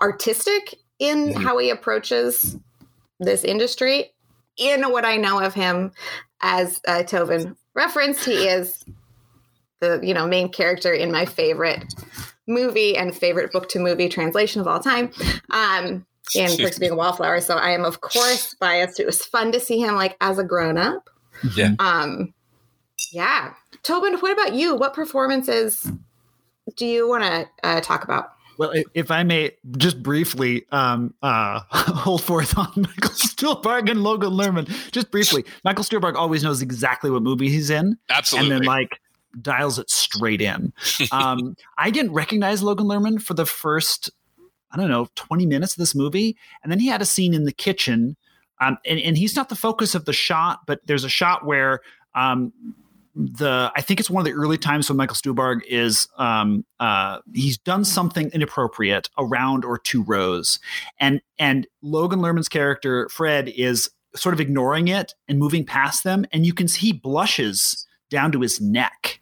S1: artistic in
S2: Mhm.
S1: how he approaches this industry. In what I know of him, as uh, Tobin referenced, he is the you know main character in my favorite movie and favorite book to movie translation of all time. Um, in Perks Being a Wallflower. So I am of course biased. It was fun to see him like as a grown up.
S6: Yeah.
S1: Um, yeah. Tobin, what about you? What performances do you want to uh, talk about?
S2: Well, if I may just briefly um, uh, hold forth on Michael Stuhlbarg and Logan Lerman, just briefly, Michael Stuhlbarg always knows exactly what movie he's in,
S6: Absolutely.
S2: and then like dials it straight in. Um, I didn't recognize Logan Lerman for the first, I don't know, 20 minutes of this movie. And then he had a scene in the kitchen. Um, and, and he's not the focus of the shot, but there's a shot where um, the I think it's one of the early times when Michael Stuhlbarg is um, uh, he's done something inappropriate around or to Rose, and and Logan Lerman's character Fred is sort of ignoring it and moving past them, and you can see he blushes down to his neck,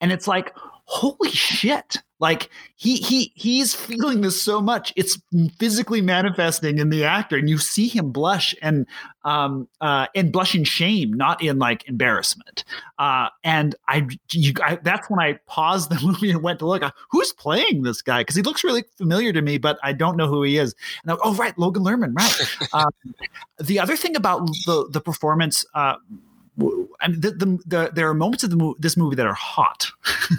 S2: and it's like holy shit. Like he he he's feeling this so much. It's physically manifesting in the actor and you see him blush and um uh and blush in shame not in like embarrassment. Uh and i, you, I that's when i paused the movie and went to look. Who's playing this guy? Because he looks really familiar to me but i don't know who he is. And I, oh right logan lerman right. Um, the other thing about the the performance uh I mean, the, the, the, there are moments of the mo- this movie that are hot.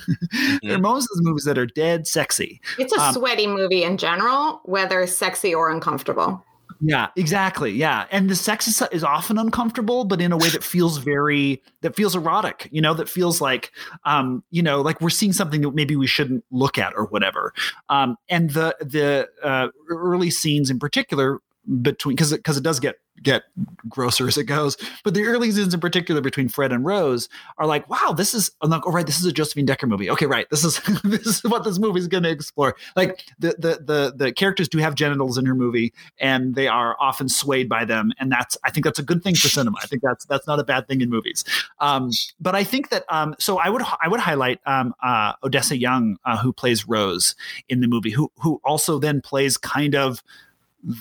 S2: there are moments of the movies that are dead sexy.
S1: It's a
S2: Um,
S1: sweaty movie in general, whether sexy or uncomfortable.
S2: Yeah, exactly. Yeah, and the sex is, is often uncomfortable, but in a way that feels very that feels erotic. You know, that feels like um, you know, like we're seeing something that maybe we shouldn't look at or whatever. Um, and the the uh, early scenes in particular between because because it does get get grosser as it goes, but the early scenes in particular between Fred and Rose are like, wow, this is I'm like, oh right, this is a Josephine Decker movie. Okay, right, this is this is what this movie is going to explore. Like the the the the characters do have genitals in her movie and they are often swayed by them and that's i think that's a good thing for cinema i think that's that's not a bad thing in movies um, but i think that um, so i would i would highlight um, uh, odessa young uh, who plays rose in the movie who who also then plays kind of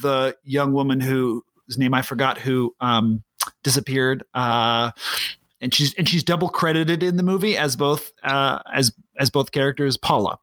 S2: the young woman who whose name i forgot who um, disappeared uh, and she's and she's double credited in the movie as both uh, as as both characters paula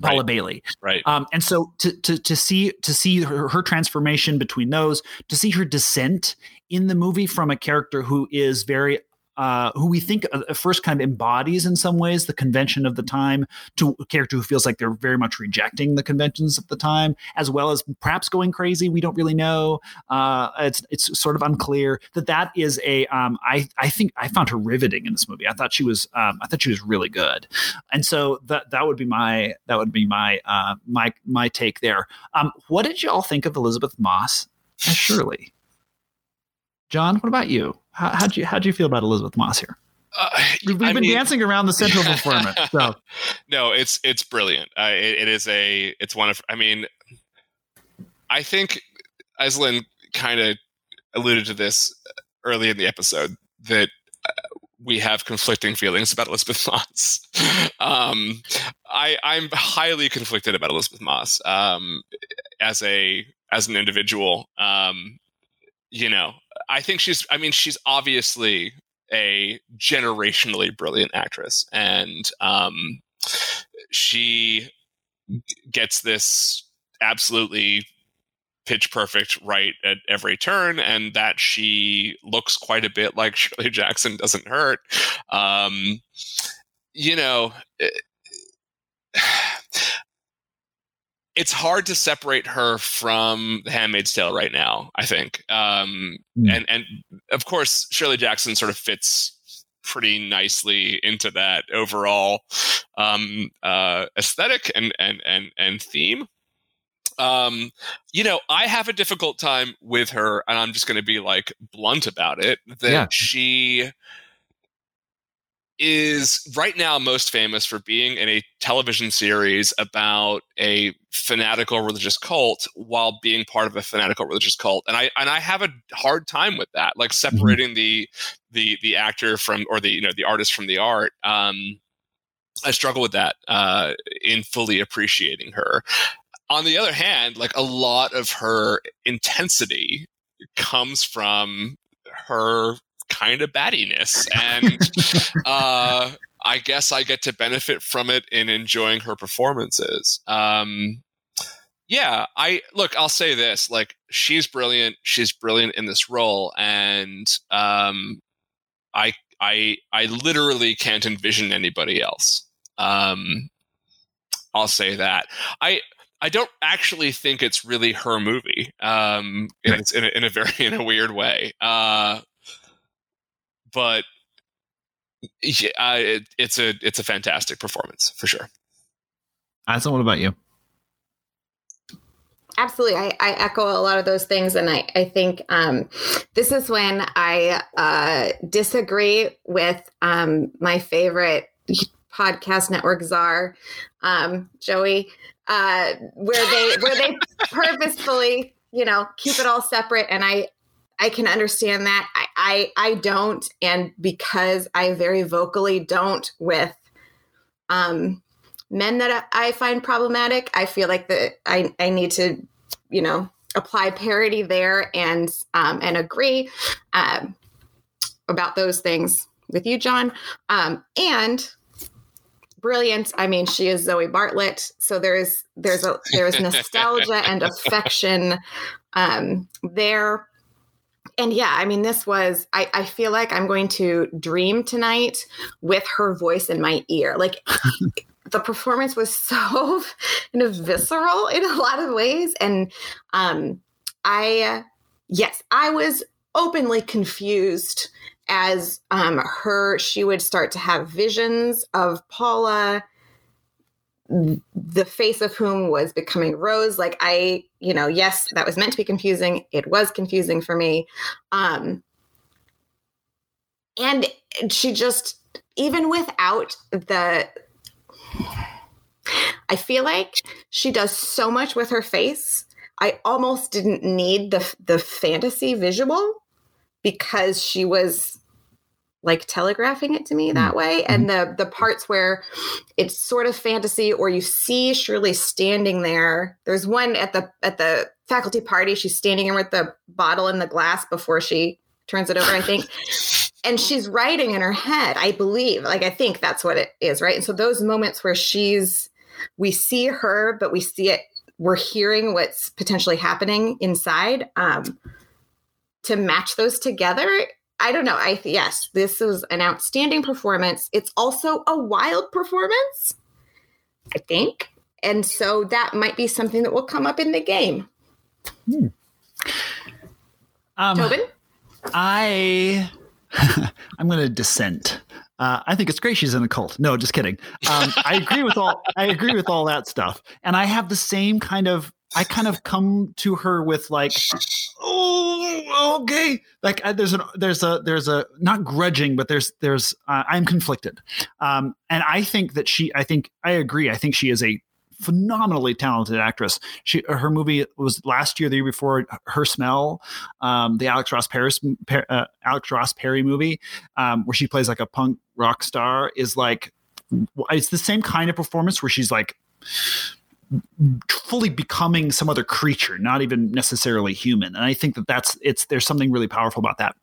S2: paula
S6: Right.
S2: bailey
S6: right.
S2: um, and so to to to see to see her, her transformation between those, to see her descent in the movie from a character who is very uh, who we think uh, first kind of embodies in some ways the convention of the time to a character who feels like they're very much rejecting the conventions of the time as well as perhaps going crazy we don't really know uh, it's it's sort of unclear that that is a um, I I think I found her riveting in this movie I thought she was um, I thought she was really good and so that that would be my that would be my uh, my my take there. Um, what did you all think of Elizabeth Moss as Shirley? John, what about you? How, how'd you how'd you feel about Elizabeth Moss here?
S6: Uh,
S2: We've, been
S6: mean-
S2: dancing around the central performance. So
S6: no, it's it's brilliant. Uh, it, it is a it's one of. I mean, I think Aislinn kind of alluded to this early in the episode that uh, we have conflicting feelings about Elizabeth Moss. um, I I'm highly conflicted about Elizabeth Moss um, as a as an individual. Um, you know, I think she's. I mean, she's obviously a generationally brilliant actress, and um, she gets this absolutely pitch perfect right at every turn, and that she looks quite a bit like Shirley Jackson doesn't hurt. Um, you know. It, it's hard to separate her from The Handmaid's Tale right now. I think, um, mm. and and of course Shirley Jackson sort of fits pretty nicely into that overall um, uh, aesthetic and and and and theme. Um, you know, I have a difficult time with her, and I'm just going to be like blunt about it. That yeah. she is right now most famous for being in a television series about a fanatical religious cult while being part of a fanatical religious cult. And i and i have a hard time with that like mm-hmm. separating the the the actor from or the you know the artist from the art. Um i struggle with that uh in fully appreciating her. On the other hand like a lot of her intensity comes from her kind of battiness. And uh, i guess i get to benefit from it in enjoying her performances. Um, yeah i look i'll say this like she's brilliant. She's brilliant in this role. And um, i i i literally can't envision anybody else. Um, i'll say that. I I don't actually think it's really her movie. Um, in, in, a, in a very in a weird way. Uh, but yeah, it, it's a it's a fantastic performance for sure.
S2: Asa, what about you?
S1: Absolutely. I, I, echo a lot of those things. And I, I think um, this is when I uh, disagree with um, my favorite podcast network czar, um, Joey, uh, where they where they purposefully, you know, keep it all separate. And I I can understand that. I, I, I don't, and because I very vocally don't with um, men that I find problematic, I feel like that I I need to, you know, apply parity there and um, and agree um, about those things with you, John. Um, and brilliant. I mean, she is Zoe Bartlett, so there's there's a there's nostalgia and affection um, there and yeah, I mean, this was, I, I feel like I'm going to dream tonight with her voice in my ear. Like, the performance was so you know, visceral in a lot of ways. And um, I, yes, I was openly confused as um, her, she would start to have visions of Paula the face of whom was becoming Rose. Like I, you know, yes, that was meant to be confusing. It was confusing for me. Um, and she just, even without the, I feel like she does so much with her face. I almost didn't need the the fantasy visual because she was like telegraphing it to me that mm-hmm. way and mm-hmm. the the parts where it's sort of fantasy or you see Shirley standing there. There's one at the at the faculty party. She's standing in with the bottle in the glass before she turns it over I think. And she's writing in her head I believe. Like I think that's what it is right? And so those moments where she's we see her but we see it we're hearing what's potentially happening inside um to match those together I don't know. I yes, this is an outstanding performance. It's also a wild performance, I think, and so that might be something that will come up in the game. Hmm.
S2: Um, Tobin, I I'm going to dissent. Uh, I think it's great she's in a cult. No, just kidding. Um, I agree with all. I agree with all that stuff, and I have the same kind of I kind of come to her with like, oh, okay. Like I, there's a there's a there's a not grudging, but there's there's uh, I'm conflicted, um, and I think that she. I think I agree. I think she is a phenomenally talented actress. She her movie was last year, the year before. Her Smell, um, the Alex Ross Paris uh, Alex Ross Perry movie, um, where she plays like a punk rock star, is like it's the same kind of performance where she's like fully becoming some other creature, not even necessarily human. And I think that that's it's there's something really powerful about that.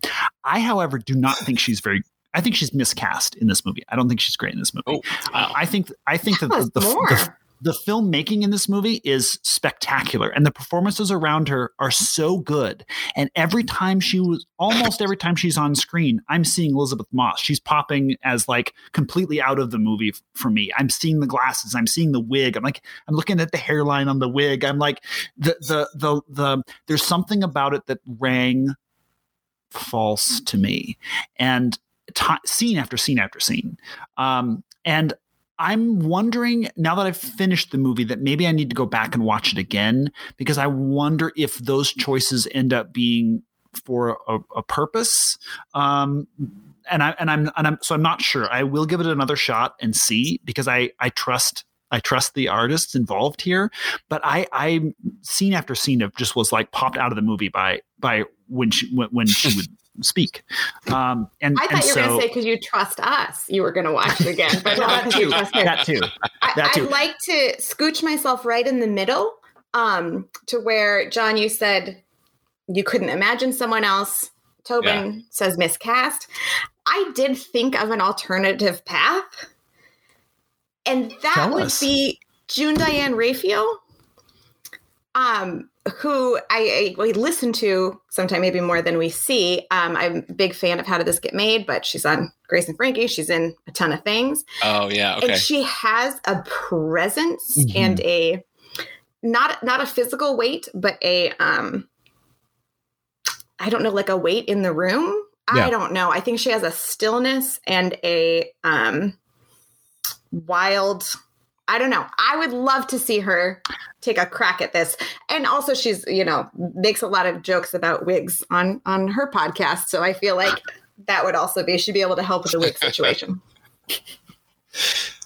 S2: I, however, do not think she's very. I think she's miscast in this movie. I don't think she's great in this movie.
S6: Oh,
S2: Uh, I think I think that
S1: Tell
S2: the, the, the the filmmaking in this movie is spectacular and the performances around her are so good. And every time she was almost every time she's on screen i'm seeing elizabeth moss. She's popping as like completely out of the movie for me. I'm seeing the glasses i'm seeing the wig i'm like i'm looking at the hairline on the wig i'm like the the the, the there's something about it that rang false to me. And ti scene after scene after scene. Um and I'm wondering now that I've finished the movie that maybe I need to go back and watch it again because I wonder if those choices end up being for a, a purpose. Um, and I and I'm and I'm so I'm not sure. I will give it another shot and see because I I trust I trust the artists involved here. But I I scene after scene of just was like popped out of the movie by by when she when, when she would speak. Um, and
S1: I
S2: and
S1: thought you were
S2: so,
S1: going to say because you trust us, you were going to watch it again, but not because you trust her.
S2: that too.
S1: I,
S2: that too.
S1: I'd like to scooch myself right in the middle um, to where, John, you said you couldn't imagine someone else. Tobin says miscast. I did think of an alternative path, and that
S2: Tell
S1: would
S2: us.
S1: be June Diane Raphael, um, who I, I we listen to sometime maybe more than we see. Um, I'm a big fan of How Did This Get Made, but she's on Grace and Frankie. She's in a ton of things
S6: Oh yeah. Okay.
S1: and she has a presence
S2: Mhm.
S1: and a not not a physical weight but a um i don't know like a weight in the room
S2: Yeah.
S1: i don't know i think she has a stillness and a um wild i don't know. I would love to see her take a crack at this. And also she's you know makes a lot of jokes about wigs on on her podcast. So i feel like that would also be she'd be able to help with the wig situation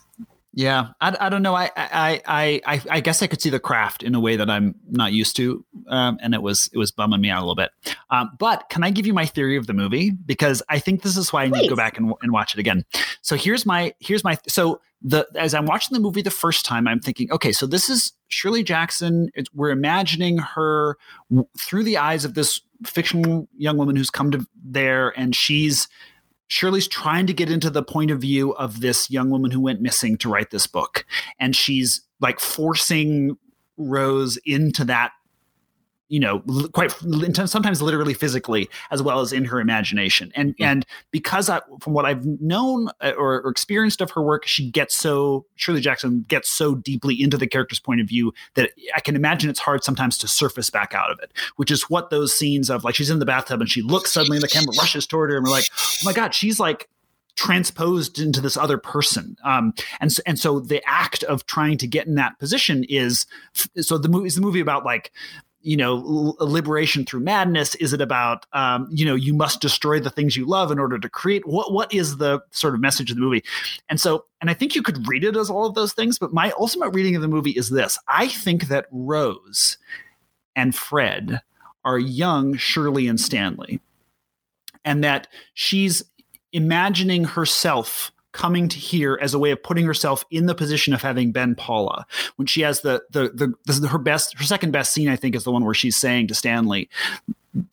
S2: Yeah, I, I don't know. I, I I I I guess I could see the craft in a way that I'm not used to, um, and it was it was bumming me out a little bit. Um, but can I give you my theory of the movie because I think this is why I need to go back and, and watch it again. So here's my here's my so the as I'm watching the movie the first time, I'm thinking, okay, so this is Shirley Jackson. It's, we're imagining her w- through the eyes of this fictional young woman who's come to there, and she's Shirley's trying to get into the point of view of this young woman who went missing to write this book. And she's like forcing Rose into that, you know, quite sometimes literally physically, as well as in her imagination. And and because I, from what I've known uh, or, or experienced of her work, she gets so Shirley Jackson gets so deeply into the character's point of view that I can imagine it's hard sometimes to surface back out of it. Which is what those scenes of like she's in the bathtub and she looks suddenly and the camera rushes toward her and we're like, oh my god, she's like transposed into this other person. Um, and so, and so the act of trying to get in that position is so the movie is the movie about like you know liberation through madness? Is it about um, you know you must destroy the things you love in order to create? What what is the sort of message of the movie? And so and i think you could read it as all of those things but my ultimate reading of the movie is this. I think that rose and fred are young shirley and stanley and that she's imagining herself coming to here as a way of putting herself in the position of having been Paula. When she has the the the this is her best her second best scene I think is the one where she's saying to Stanley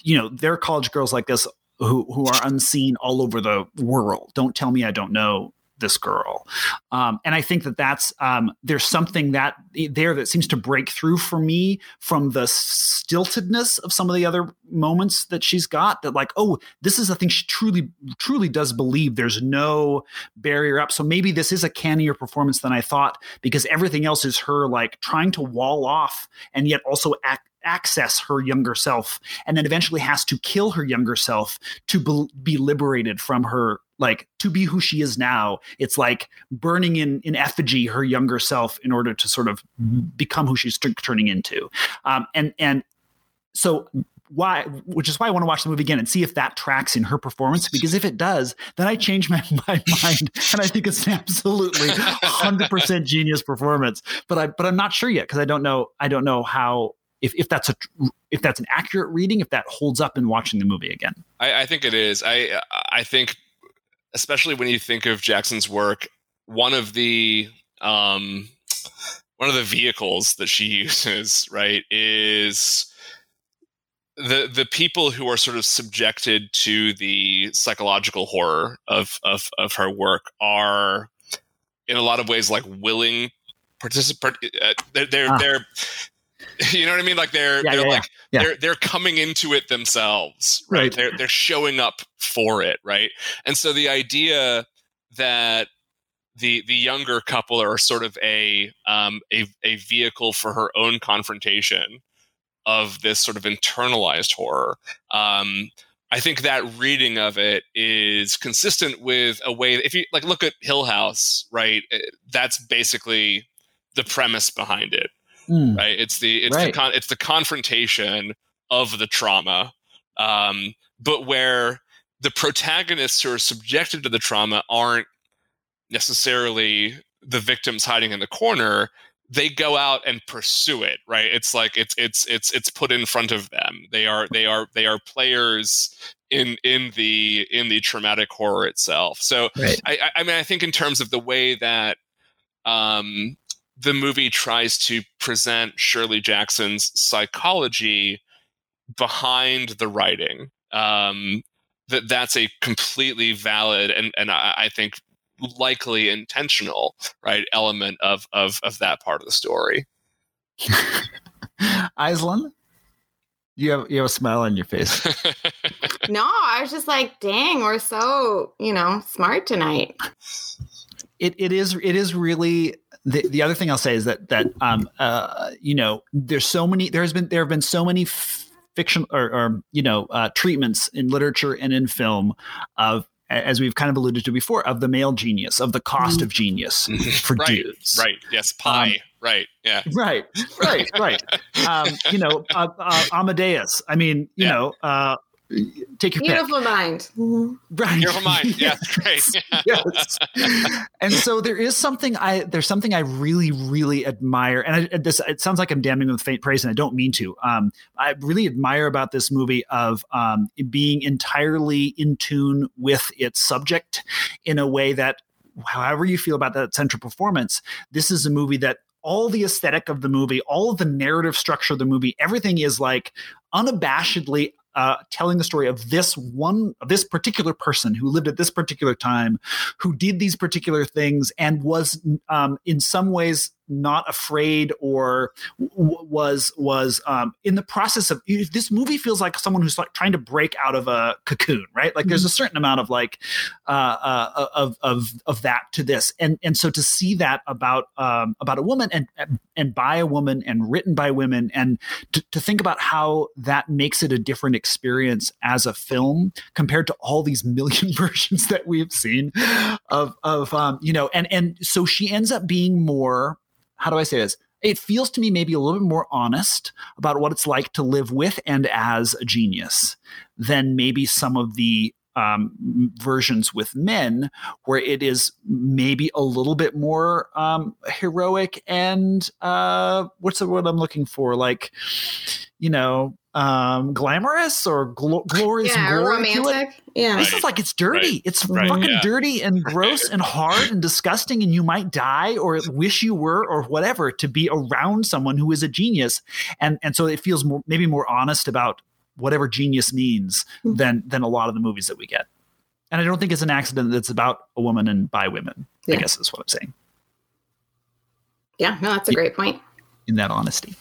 S2: you know there are college girls like this who who are unseen all over the world. Don't tell me I don't know this girl. Um, and I think that that's um, there's something that there that seems to break through for me from the stiltedness of some of the other moments that she's got that like oh this is a thing she truly truly does believe. There's no barrier up. So maybe this is a cannier performance than i thought because everything else is her like trying to wall off and yet also ac- access her younger self and then eventually has to kill her younger self to be, be liberated from her like to be who she is now. It's like burning in in effigy her younger self in order to sort of become who she's t- turning into. Um, and and so why which is why I want to watch the movie again and see if that tracks in her performance because if it does then I change my, my mind and I think it's an absolutely 100% genius performance. But I but I'm not sure yet because I don't know I don't know how if, if that's a if that's an accurate reading if that holds up in watching the movie again
S6: I, I think it is. I I think, especially when you think of Jackson's work, one of the um, one of the vehicles that she uses, right, is the the people who are sort of subjected to the psychological horror of of of her work are in a lot of ways like willing participant uh, they're they're,
S2: Ah.
S6: they're you know what I mean like they're
S2: Yeah,
S6: they're
S2: yeah,
S6: like
S2: Yeah.
S6: they're they're coming into it themselves right?
S2: Right.
S6: they're they're showing up for it right and so the idea that the the younger couple are sort of a um a, a vehicle for her own confrontation of this sort of internalized horror um I think that reading of it is consistent with a way if you like look at Hill House, right? eh, That's basically the premise behind it
S2: Mm.
S6: right? It's the it's the con- it's the confrontation of the trauma um but where the protagonists who are subjected to the trauma aren't necessarily the victims hiding in the corner. They go out and pursue it right? It's like it's it's it's it's put in front of them. They are they are they are players in in the in the traumatic horror itself. So
S2: Right.
S6: I, I- I mean, I think in terms of the way that um, the movie tries to present Shirley Jackson's psychology behind the writing, um, that that's a completely valid and and I, I think likely intentional right element of of of that part of the story.
S2: Aislinn, you have you have a smile on your face.
S1: No, I was just like, dang, we're so, you know, smart tonight.
S2: it, it is it is really the, the other thing I'll say is that that um uh you know there's so many there's been there have been so many f- fiction or, or you know uh, treatments in literature and in film of as we've kind of alluded to before of the male genius of the cost of genius for
S6: right,
S2: dudes
S6: right. Yes, Pi. right. Yeah.
S2: right right right um you know uh, uh, Amadeus I mean you
S6: Yeah.
S2: know uh take your pick
S1: Beautiful mind. Mhm.
S2: right
S6: Beautiful mind. Yeah. Great.
S2: yes. and so there is something I there's something I really really admire, and I, this it sounds like I'm damning with faint praise, and I don't mean to. Um, I really admire about this movie of um, being entirely in tune with its subject in a way that, however you feel about that central performance, this is a movie that all the aesthetic of the movie, all of the narrative structure of the movie, everything is like unabashedly uh, telling the story of this one, this particular person who lived at this particular time, who did these particular things, and was um, in some ways not afraid or w- was was um, in the process of. This movie feels like someone who's like trying to break out of a cocoon, right? Like there's a certain amount of like uh, uh, of of of that to this, and and so to see that about um, about a woman and and by a woman and written by women and to, to think about how that makes it a different experience as a film compared to all these million versions that we've seen of of um, you know and and so she ends up being more how do I say this it feels to me maybe a little bit more honest about what it's like to live with and as a genius than maybe some of the um, versions with men, where it is maybe a little bit more um, heroic and uh, what's the word I'm looking for? Like, you know, um, glamorous or glo- glorious
S1: Yeah, or
S2: glory to it.
S1: romantic. Yeah.
S2: This
S6: Right.
S2: is like it's dirty.
S6: Right.
S2: It's
S6: Right,
S2: fucking
S6: yeah.
S2: dirty and gross and hard and disgusting, and you might die or wish you were or whatever to be around someone who is a genius. And and so it feels more maybe more honest about whatever genius means
S1: Hmm.
S2: than than a lot of the movies that we get. And I don't think it's an accident that it's about a woman and by women. I guess is what I'm saying
S1: Yeah, no, that's a great point.
S2: in that honesty.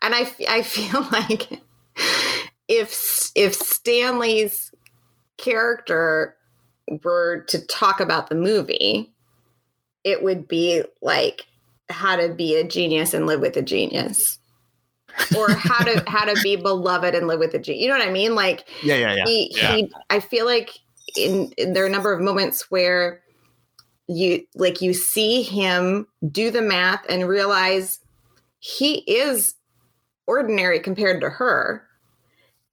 S1: And I, I feel like if if Stanley's character were to talk about the movie, it would be like how to be a genius and live with a genius. or how to how to be beloved and live with a genius. You know what I mean? Like
S2: Yeah, yeah, yeah.
S1: he,
S6: Yeah.
S1: he I feel like in, in there are a number of moments where you like you see him do the math and realize he is ordinary compared to her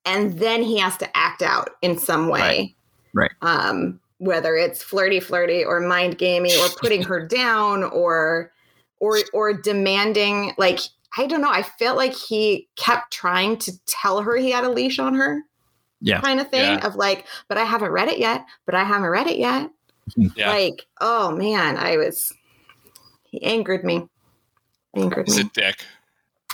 S1: and then he has to act out in some way
S2: Right.
S1: um whether it's flirty flirty or mind gaming or putting her down or or or demanding like i don't know i felt like he kept trying to tell her he had a leash on her
S2: Yeah.
S1: kind of thing
S6: Yeah.
S1: of like but i haven't read it yet but i haven't read it yet
S6: Yeah.
S1: like oh man i was he angered me Being crude.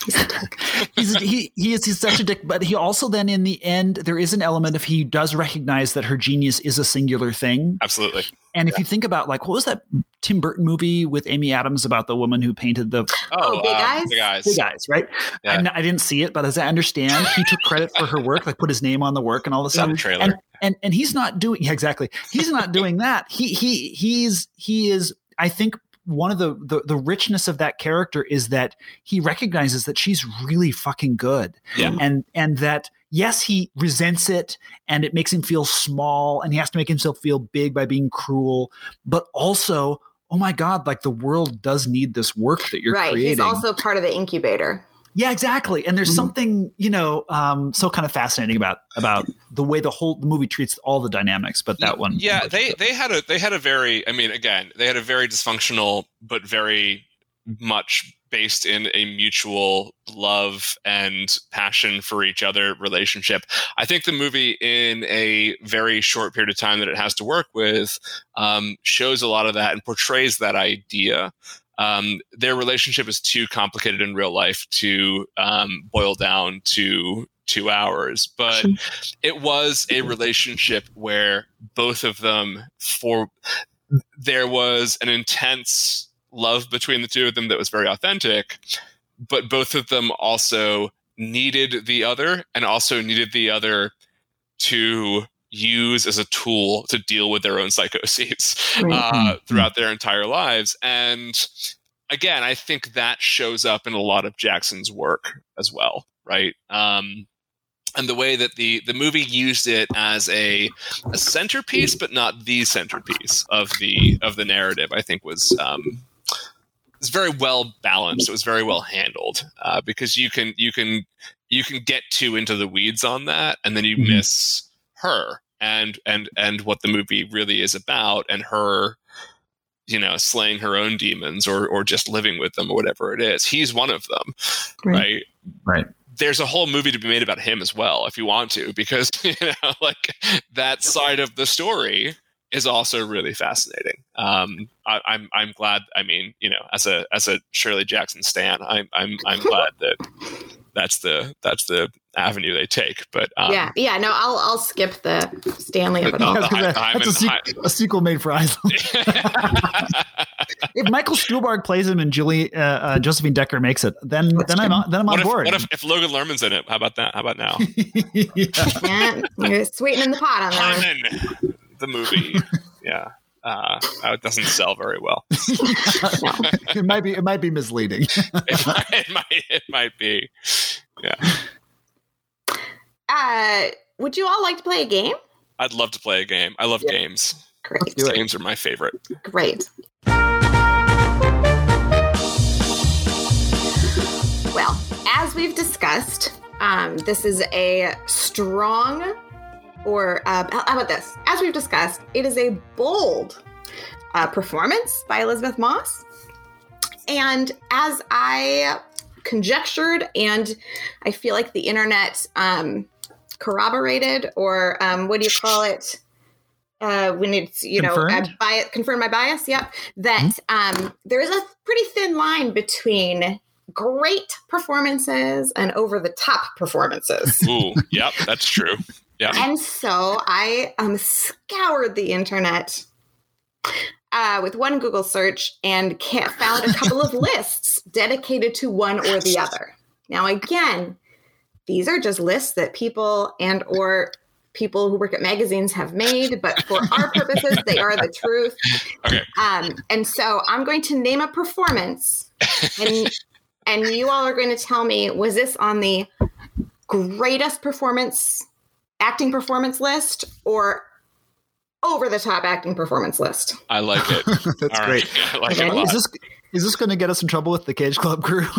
S6: He's a dick.
S2: he's he he is he's such a dick, but he also then in the end there is an element of he does recognize that her genius is a singular thing.
S6: Absolutely.
S2: And if you think about like what was that Tim Burton movie with Amy Adams about the woman who painted the
S1: Oh, Big
S6: um,
S1: Eyes?
S6: Big eyes.
S2: big eyes, right?
S6: Yeah.
S2: I'm not- I didn't see it, but as I understand, he took credit for her work, like put his name on the work and all this
S6: Saw
S2: stuff.
S6: the trailer.
S2: And and and he's not doing yeah, exactly. He's not doing that. He he he's he is. I think one of the, the the richness of that character is that he recognizes that she's really fucking good.
S6: Yeah.
S2: And and that yes, he resents it and it makes him feel small and he has to make himself feel big by being cruel, but also. Oh my God! Like the world does need this work that you're
S1: right.
S2: creating.
S1: He's also part of the incubator.
S2: Yeah, exactly. And there's
S1: Mhm.
S2: something you know um, so kind of fascinating about about the way the whole the movie treats all the dynamics, but that one,
S6: Yeah, they they had a they had a very I mean again, they had a very dysfunctional but very much based in a mutual love and passion for each other relationship. I think the movie in a very short period of time that it has to work with um, shows a lot of that and portrays that idea. Um, their relationship is too complicated in real life to um, boil down to two hours, but it was a relationship where both of them for there was an intense love between the two of them that was very authentic but both of them also needed the other and also needed the other to use as a tool to deal with their own psychoses uh, throughout their entire lives. And again i think that shows up in a lot of jackson's work as well right? Um, and the way that the the movie used it as a, a centerpiece, but not the centerpiece of the of the narrative, I think was um, was very well balanced. It was very well handled uh, because you can you can you can get too into the weeds on that, and then you
S2: Mhm.
S6: miss her and and and what the movie really is about, and her you know slaying her own demons or or just living with them or whatever it is. He's one of them,
S1: Right.
S6: right?
S2: right.
S6: there's a whole movie to be made about him as well if you want to because you know like that side of the story is also really fascinating um I, i'm i'm glad i mean you know as a as a shirley jackson stan i'm i'm i'm glad that that's the that's the avenue they take but um,
S1: yeah, yeah. No, I'll I'll skip the Stanley of it
S6: No,
S1: all.
S6: the
S2: That's, 'cause
S6: the
S2: that's a,
S6: Hyman-
S2: sequ- a sequel made for Aislinn. if Michael Stuhlbarg plays him and Julie uh, uh, Josephine Decker makes it, then then I'm on, then I'm
S6: what
S2: on
S6: if,
S2: board.
S6: what if if logan lerman's in it how about that how about now
S2: Yeah.
S1: Yeah, you're sweetening the pot on that.
S6: Hyman, the movie yeah uh, it doesn't sell very well.
S2: it might be it might be misleading.
S6: It might, it might, it might be. Yeah,
S1: Uh, would you all like to play a game?
S6: I'd love to play a game. I love
S1: Yeah.
S6: games.
S1: Great.
S6: Games are my favorite.
S1: great. Well, as we've discussed, um, this is a strong, or uh, how about this? As we've discussed, it is a bold uh, performance by Elizabeth Moss. And as I conjectured, and I feel like the internet um, corroborated, or um, what do you call it? Uh, when it's you
S2: Confirmed?
S1: know bias, confirm my bias. Yep, that um, there is a pretty thin line between great performances and over the top performances.
S6: Ooh, yep, that's true. Yeah.
S1: And so I um, scoured the internet uh, with one Google search and found a couple of lists dedicated to one or the other. Now, again, these are just lists that people and or people who work at magazines have made, but for our purposes, they are the truth.
S6: Okay.
S1: Um, and so I'm going to name a performance, and and you all are going to tell me was this on the greatest performance acting performance list or over the top acting performance list.
S6: I like it.
S2: That's
S6: All
S2: great.
S6: right. I like
S1: Okay.
S6: it a lot.
S2: Is this is this going to get us in trouble with the Cage Club crew?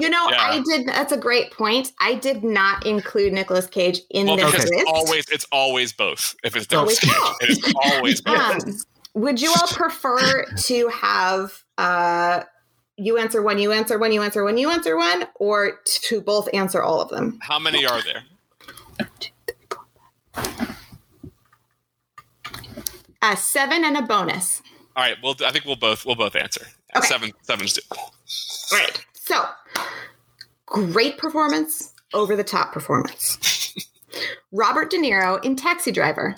S1: You know,
S6: Yeah.
S1: I did that's a great point. I did not include Nicolas Cage in
S6: Well,
S1: this
S6: because
S1: list.
S6: it's always it's always both. If it's
S1: Always
S6: Nicolas Cage,
S1: both.
S6: it is always both.
S1: um, would you all prefer to have uh you answer one, you answer one, you answer one, you answer one, or to both answer all of them?
S6: How many are there?
S1: Uh, seven and a bonus.
S6: All right. Well, I think we'll both we'll both answer.
S1: Okay.
S6: Seven seven's due.
S1: All right. So, great performance, over the top performance. Robert De Niro in Taxi Driver.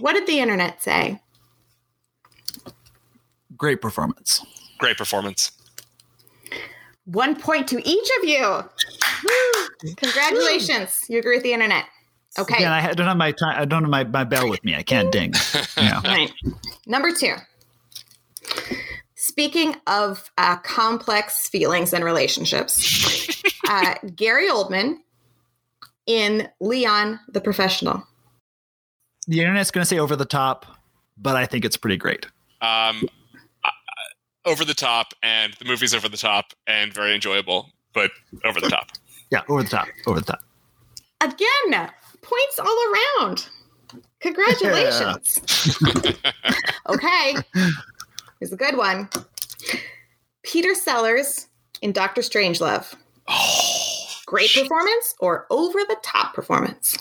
S1: What did the internet say?
S2: Great performance.
S6: Great performance.
S1: One point to each of you. Woo. Congratulations. You agree with the internet. Okay.
S2: Again, I don't have my time. I don't have my, my bell with me. I can't ding. Yeah.
S1: Right. Number two. Speaking of uh, complex feelings and relationships, uh, Gary Oldman in Leon the Professional.
S2: The internet's going to say over the top, but I think it's pretty great.
S6: Um, uh, over the top, and the movie's over the top and very enjoyable, but over the top.
S2: Yeah, over the top. Over the top.
S1: Again, points all around. Congratulations. okay. Here's a good one. Peter Sellers in Doctor Strangelove. Oh, Great performance or over the top performance?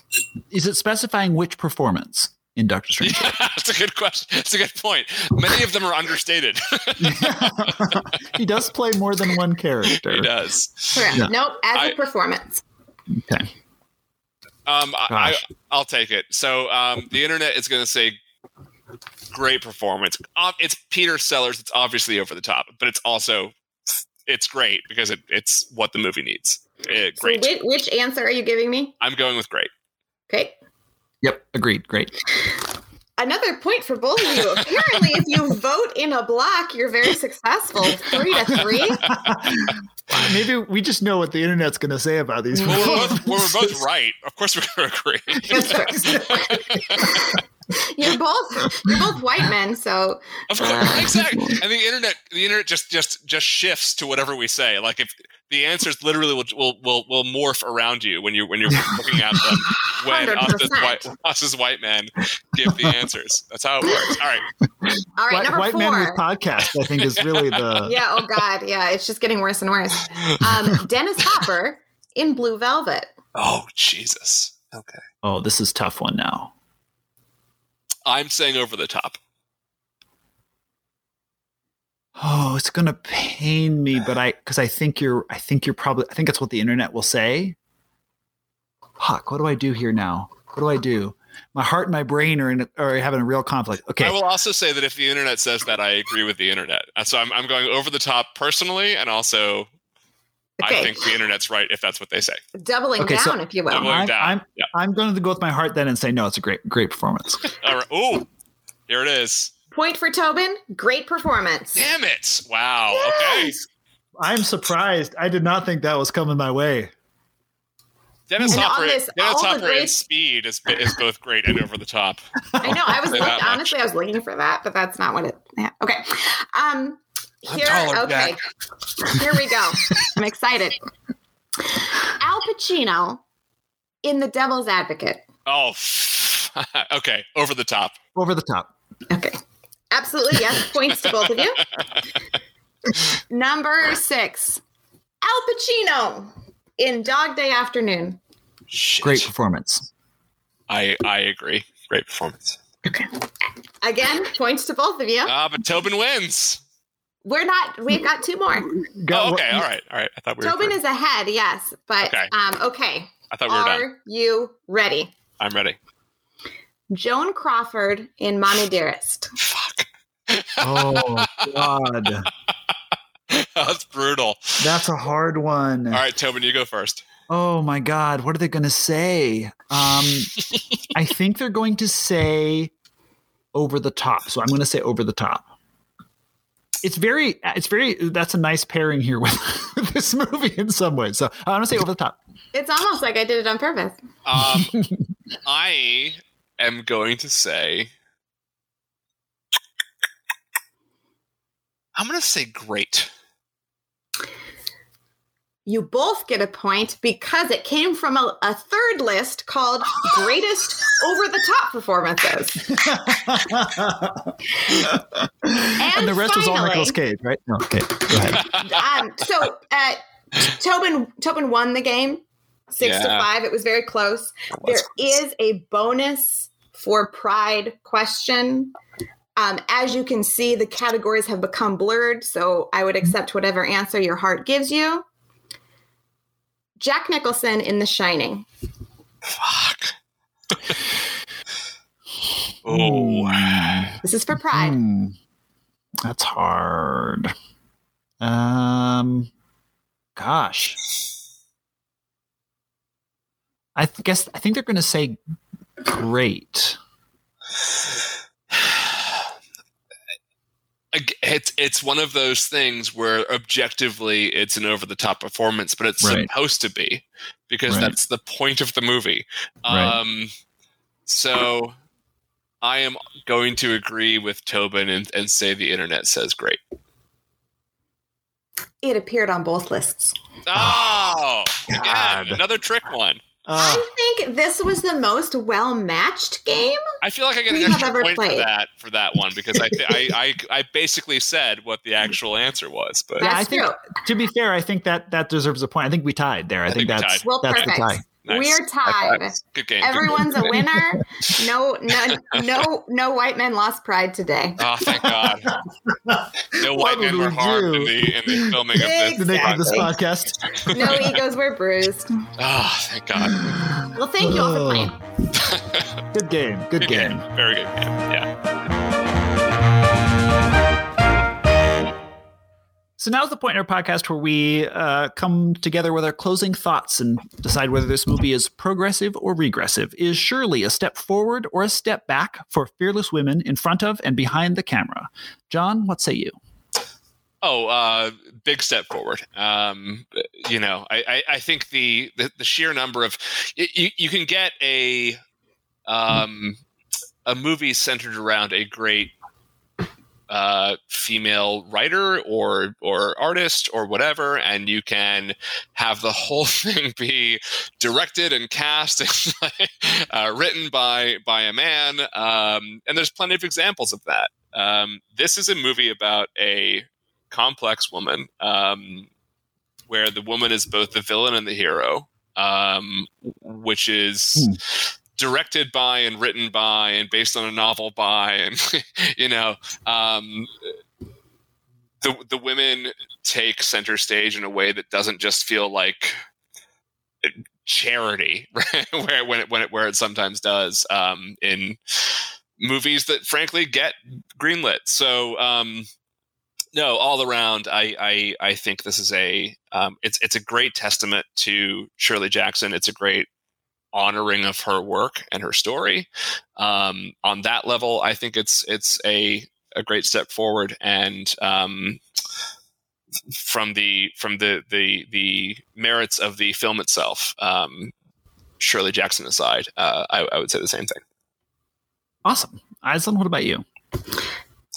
S2: Is it specifying which performance in Doctor Strange?
S6: That's a good question. That's a good point. Many of them are understated.
S2: he does play more than one character.
S6: he does.
S1: Correct.
S2: Yeah.
S1: Nope, as a
S6: I-
S1: performance.
S2: Okay.
S6: Um, I, I, I'll take it. So um, the internet is going to say great performance. It's Peter Sellers. It's obviously over the top, but it's also it's great because it, it's what the movie needs. Eh,
S1: So
S6: great.
S1: which, which answer are you giving me?
S6: I'm going with great.
S1: Okay.
S2: Yep. Agreed. Great.
S1: Another point for both of you. Apparently, if you vote in a block, you're very successful. Three to three.
S2: Maybe we just know what the internet's going to say about these.
S6: Well, we're both, well, we're both right. Of course, we're going to agree.
S1: You're both you're both white men, so
S6: Of course, uh, exactly. And the internet, the internet just just just shifts to whatever we say. Like if the answers literally will will will, will morph around you when you when you're looking at them. When us as
S1: 100%.
S6: white us as white men give the answers. That's how it works. All right.
S1: all right,
S2: White,
S1: number
S2: white
S1: four.
S2: man with podcast, I think, is really the.
S1: yeah, oh god, yeah, it's just getting worse and worse. Um, Dennis Hopper in Blue Velvet.
S6: Oh Jesus. Okay.
S2: Oh, this is tough one now.
S6: I'm saying over the top.
S2: Oh, it's gonna pain me, but I because I think you're I think you're probably I think that's what the internet will say. Fuck, what do I do here now? What do I do? My heart and my brain are in are having a real conflict. Okay.
S6: I will also say that if the internet says that, I agree with the internet. Uh, So I'm I'm going over the top personally, and also I think the internet's right if that's what they say.
S1: Doubling
S2: Okay,
S1: down,
S2: so-
S1: if you will.
S6: Doubling-
S2: I'm,
S6: down.
S2: I'm,
S6: Yeah.
S2: I'm going to go with my heart then and say no. It's a great great performance.
S6: All right. Ooh, here it is.
S1: Point for Tobin. Great performance.
S6: Damn it! Wow. Okay.
S2: I'm surprised. I did not think that was coming my way.
S6: Dennis
S1: And
S6: Hopper,
S1: this,
S6: Dennis
S1: all the
S6: Hopper and
S1: great-
S6: speed is, is both great and over the top.
S1: I know. I was
S6: Say
S1: look,
S6: that much.
S1: honestly, I was looking for that, but that's not what it. Yeah. Okay. Um. Here.
S6: taller,
S1: okay. Here we go. I'm excited. Al Pacino in The Devil's Advocate.
S6: Oh, okay. Over the top.
S2: Over the top.
S1: Okay. Absolutely. Yes. Points to both of you. Number six. Al Pacino in Dog Day Afternoon.
S6: Shit.
S2: Great performance.
S6: I I agree. Great performance. Okay.
S1: Again, points to both of you.
S6: Ah, but Tobin wins.
S1: We're not. We've got two more.
S2: Go.
S6: Oh, okay. All right. All right. I thought we were.
S1: Tobin
S6: through.
S1: is ahead. Yes, but
S6: Okay.
S1: um. Okay.
S6: I thought we were done.
S1: Are you ready?
S6: I'm ready.
S1: Joan Crawford in Mommie Dearest.
S6: Fuck.
S2: Oh God,
S6: That's brutal.
S2: that's a hard one.
S6: All right, Tobin, you go first.
S2: Oh my God, what are they going to say? Um, I think they're going to say over the top. So I'm going to say over the top. It's very, it's very. That's a nice pairing here with, with this movie in some ways. So I'm going to say over the top.
S1: It's almost like I did it on purpose.
S6: Um, I am going to say. I'm going to say great.
S1: You both get a point because it came from a, a third list called Greatest Over the Top Performances.
S2: and, the rest was all
S1: finally-
S2: Nicolas Cage, right? No, okay, go ahead.
S1: Um, so uh, Tobin Tobin won the game six to five. It was very close.
S6: That was
S1: There
S6: close.
S1: is a bonus for pride question Um, as you can see, the categories have become blurred, so I would accept whatever answer your heart gives you. Jack Nicholson in The Shining.
S6: Fuck. oh.
S1: This is for pride.
S2: Hmm. That's hard. Um, gosh. I th- guess I think they're going to say great.
S6: Ag- It's it's one of those things where objectively it's an over the top performance, but it's
S2: Right.
S6: supposed to be because
S2: Right.
S6: that's the point of the movie.
S2: Right.
S6: Um, so I am going to agree with Tobin and, and say the internet says great.
S1: It appeared on both lists.
S6: Oh, again,
S2: God.
S6: another trick one.
S2: Uh,
S1: I think this was the most well matched game.
S6: I feel like I get
S1: We
S6: an extra
S1: ever
S6: point for that for that one because I, th- I I I basically said what the actual answer was, but
S2: Yeah, I think-
S1: true.
S2: to be fair, I think that that deserves a point. I think we tied there. I,
S6: I
S2: think,
S6: think
S2: that's
S6: tied.
S1: Well,
S2: that's
S1: perfect.
S2: the tie.
S6: Nice.
S1: We're tied.
S6: Good game. good
S1: Everyone's a winner. No, no, no, no white men lost pride today.
S6: Oh, thank God. No white men
S2: did
S6: were harmed in the in the filming of this.
S2: The of this podcast.
S1: No egos were bruised.
S6: Oh, thank God.
S1: Well, thank you all for playing.
S2: Good game. Good,
S6: Good
S2: game.
S6: game. Very good game. Yeah.
S2: So now's the point in our podcast where we uh, come together with our closing thoughts and decide whether this movie is progressive or regressive. Is Shirley a step forward or a step back for fearless women in front of and behind the camera? John, what say you?
S6: Oh, uh, big step forward. Um, you know, I, I, I think the, the the sheer number of you, you can get a um, a movie centered around a great uh, female writer or or artist or whatever, and you can have the whole thing be directed and cast and uh, written by by a man. Um, and there's plenty of examples of that. Um, this is a movie about a complex woman, um, where the woman is both the villain and the hero, um, which is directed by and written by and based on a novel by and you know um, the the women take center stage in a way that doesn't just feel like charity right? where when it when it where it sometimes does um, in movies that frankly get greenlit so um, no all around I, I i think this is a um, it's it's a great testament to shirley jackson it's a great honoring of her work and her story um, on that level i think it's it's a a great step forward and um, from the from the the the merits of the film itself um, shirley jackson aside uh, I, I would say the same thing
S2: Awesome. Aislinn, what about you?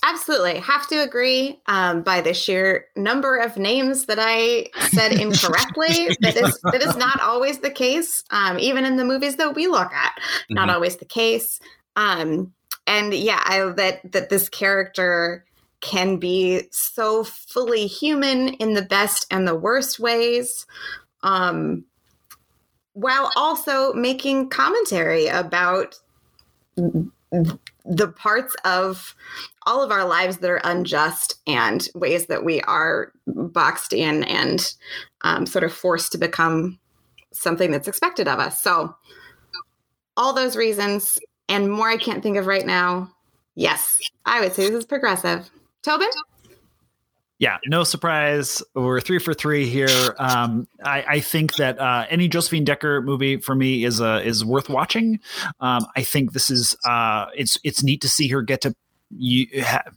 S1: Absolutely. Have to agree um, by the sheer number of names that I said incorrectly. that, is, that is not always the case, um, even in the movies that we look at. Not
S6: Mhm.
S1: always the case. Um, and yeah, I, that, that this character can be so fully human in the best and the worst ways. Um, while also making commentary about the parts of all of our lives that are unjust and ways that we are boxed in and um, sort of forced to become something that's expected of us. So, all those reasons and more I can't think of right now. Yes, I would say this is progressive. Tobin?
S2: Yeah, no surprise. We're three for three here. Um, I, I think that uh, any Josephine Decker movie for me is uh, is worth watching. Um, I think this is uh, it's it's neat to see her get to. You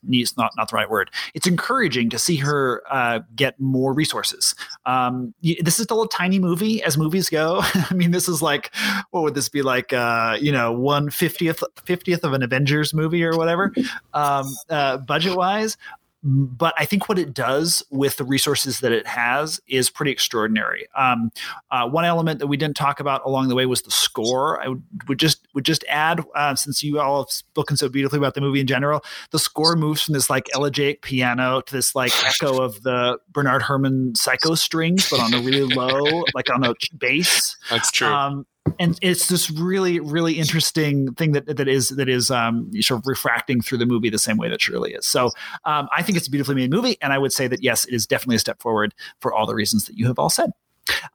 S2: neat's not not the right word. It's encouraging to see her uh, get more resources. Um, this is still a tiny movie as movies go. I mean, this is like what would this be like? Uh, you know, one fiftieth fiftieth of an Avengers movie or whatever, um, uh, budget wise but I think what it does with the resources that it has is pretty extraordinary. Um, uh, one element that we didn't talk about along the way was the score. I would, would just would just add, uh, since you all have spoken so beautifully about the movie in general, the score moves from this like elegiac piano to this like echo of the Bernard Herrmann psycho strings, but on a really low, like on a bass.
S6: that's true
S2: Um, and it's this really really interesting thing that that is that is um, sort of refracting through the movie the same way that Shirley is. So um, I think it's a beautifully made movie, and I would say that yes, it is definitely a step forward for all the reasons that you have all said.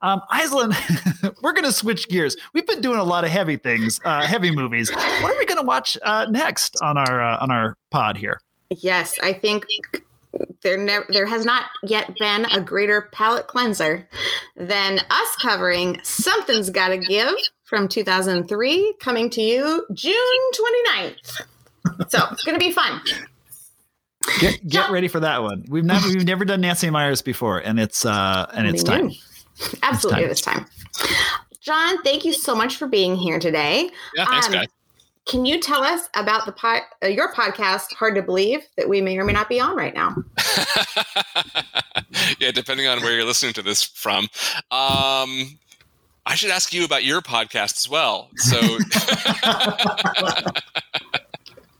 S2: Um, Aislinn, we're going to switch gears. We've been doing a lot of heavy things, uh, heavy movies. What are we going to watch uh, next on our uh, on our pod here?
S1: Yes, I think there never there has not yet been a greater palate cleanser than us covering Something's Gotta Give from 2003 coming to you June 29th. So it's gonna be fun.
S2: Get, get ready for that one. We've never we've never done Nancy Meyers before, and it's uh and it's time.
S1: Absolutely, it's time. John, thank you so much for being here today.
S6: Yeah, thanks,
S1: Um,
S6: guys.
S1: Can you tell us about the pod, uh, your podcast, Hard to Believe, that we may or may not be on right now?
S6: yeah, depending on where you're listening to this from. Um, I should ask you about your podcast as well. So,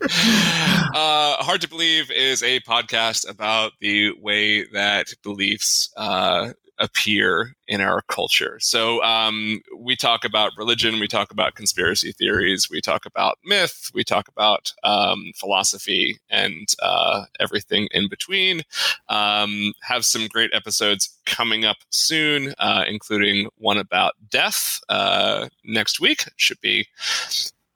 S6: uh, Hard to Believe is a podcast about the way that beliefs uh, appear in our culture. So, um, we talk about religion, we talk about conspiracy theories, we talk about myth, we talk about um, philosophy, and uh, everything in between. Um, have some great episodes coming up soon, uh, including one about death uh, next week. Should be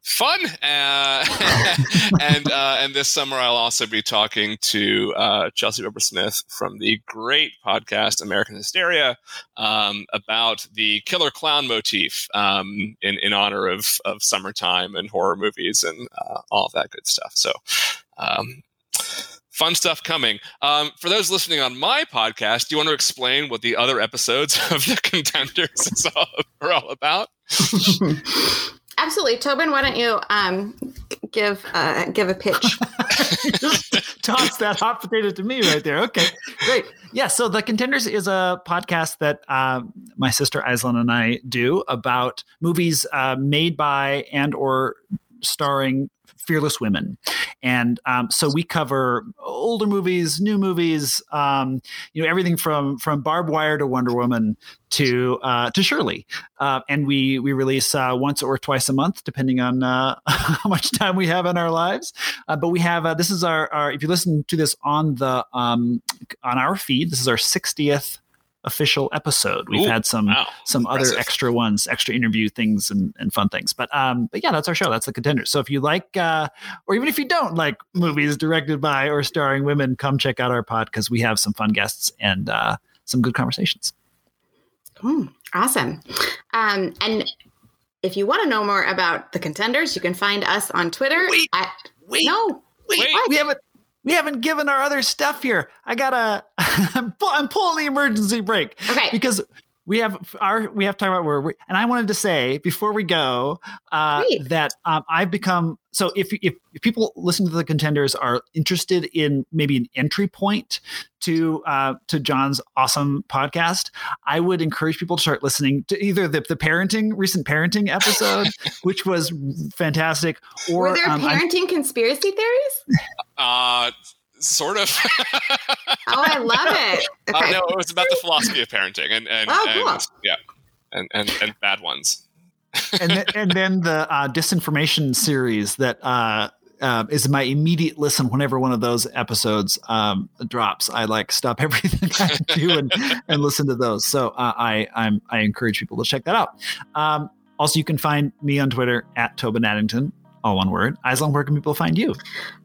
S6: fun. Uh, and uh, and this summer, I'll also be talking to uh, Chelsea Weber Smith from the great podcast American Hysteria um, about the killer clown motif um, in in honor of of summertime and horror movies and uh, all that good stuff. So. Um, Fun stuff coming. Um, for those listening on my podcast, do you want to explain what the other episodes of the Contenders all, are all about?
S1: Absolutely, Tobin. Why don't you um, give uh, give a pitch?
S2: Toss that hot potato to me right there. Okay, great. Yeah, so the Contenders is a podcast that um, my sister Aislinn and I do about movies uh, made by and or starring fearless women. And um, so we cover older movies new movies um, you know everything from from Barb Wire to wonder woman to uh, to shirley. Uh, and we we release uh, once or twice a month depending on uh, how much time we have in our lives. Uh, but we have uh, this is our, our if you listen to this on the um, on our feed this is our 60th official episode we've
S6: Ooh,
S2: had some
S6: wow.
S2: some other extra ones extra interview things and, and fun things but um but yeah that's our show that's the contenders. so if you like uh or even if you don't like movies directed by or starring women come check out our pod because we have some fun guests and uh some good conversations
S1: Hmm, awesome. Um, and if you want to know more about the contenders, you can find us on Twitter.
S2: Wait,
S1: at,
S2: wait
S1: no,
S2: wait,
S6: Wait.
S2: we haven't we haven't given our other stuff here i gotta i'm, pull, I'm pulling the emergency brake
S1: Okay.
S2: because we have our we have to talk about where we and I wanted to say before we go uh,
S1: Great.
S2: that um, I've become so if, if if people listen to the contenders are interested in maybe an entry point to uh, to John's awesome podcast, I would encourage people to start listening to either the, the parenting recent parenting episode, which was fantastic, or
S1: were there
S2: um, I'm-
S1: parenting conspiracy theories?
S6: Uh, sort of.
S1: Oh, I love it.
S6: Uh, no, it was about the philosophy of parenting and and,
S1: Oh,
S6: and
S1: cool.
S6: yeah, and, and and bad ones.
S2: and then, and then the uh, disinformation series that uh, uh, is my immediate listen whenever one of those episodes um, drops. I like stop everything I do and, and listen to those. So uh, I I'm, I encourage people to check that out. Um, also, you can find me on Twitter at Tobin Addington, all one word. Aislinn, where can people find you?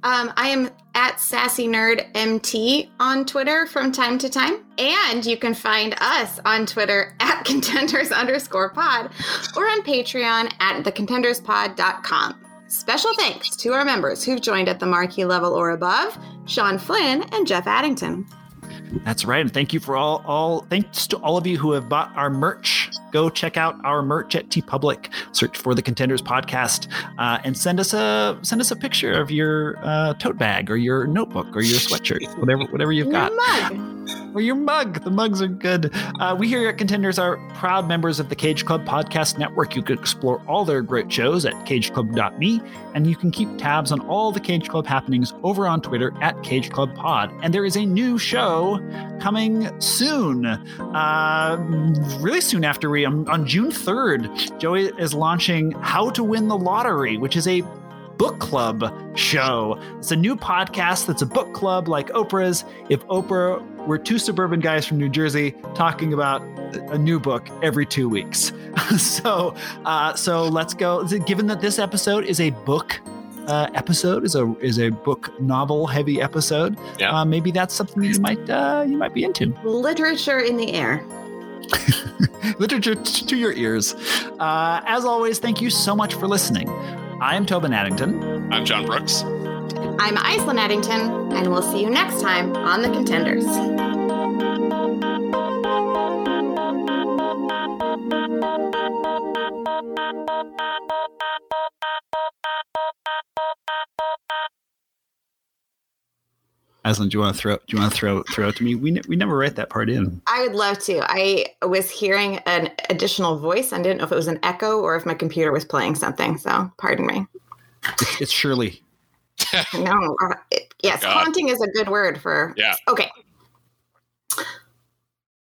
S1: Um, I am at Sassy Nerd MT on Twitter from time to time. And you can find us on Twitter at contenders underscore pod or on Patreon at thecontenderspod.com. Special thanks to our members who've joined at the marquee level or above Sean Flynn and Jeff Addington.
S2: That's right. And thank you for all all thanks to all of you who have bought our merch. Go check out our merch at TeePublic. Search for the Contenders Podcast uh, and send us a send us a picture of your uh, tote bag or your notebook or your sweatshirt, whatever whatever you've got.
S1: Mug.
S2: or your mug. The mugs are good. Uh, we here at Contenders are proud members of the Cage Club Podcast Network. You can explore all their great shows at cageclub.me, and you can keep tabs on all the Cage Club happenings over on Twitter at Cage Club Pod. And there is a new show coming soon. Uh, really soon after we, um, on June 3rd, Joey is launching How to Win the Lottery, which is a book club show. It's a new podcast that's a book club like Oprah's. If Oprah were two suburban guys from New Jersey talking about a new book every two weeks. so, uh, so let's go. Given that this episode is a book uh, episode, is a is a book novel heavy episode,
S6: Yeah.
S2: uh, maybe that's something that you might uh, you might be into.
S7: Literature in the air.
S2: Literature t- to your ears. Uh, as always, thank you so much for listening. I am Tobin Addington.
S6: I'm John Brooks.
S1: I'm Aislinn Addington, and we'll see you next time on The Contenders.
S2: Aislinn, do you want to throw? Do you want to throw throw it to me? We ne- we never write that part in.
S1: I would love to. I was hearing an additional voice. I didn't know if it was an echo or if my computer was playing something. So, pardon me.
S2: It's Shirley.
S1: No, uh, it- yes,
S6: God.
S1: haunting is a good word for.
S6: Yeah.
S1: Okay.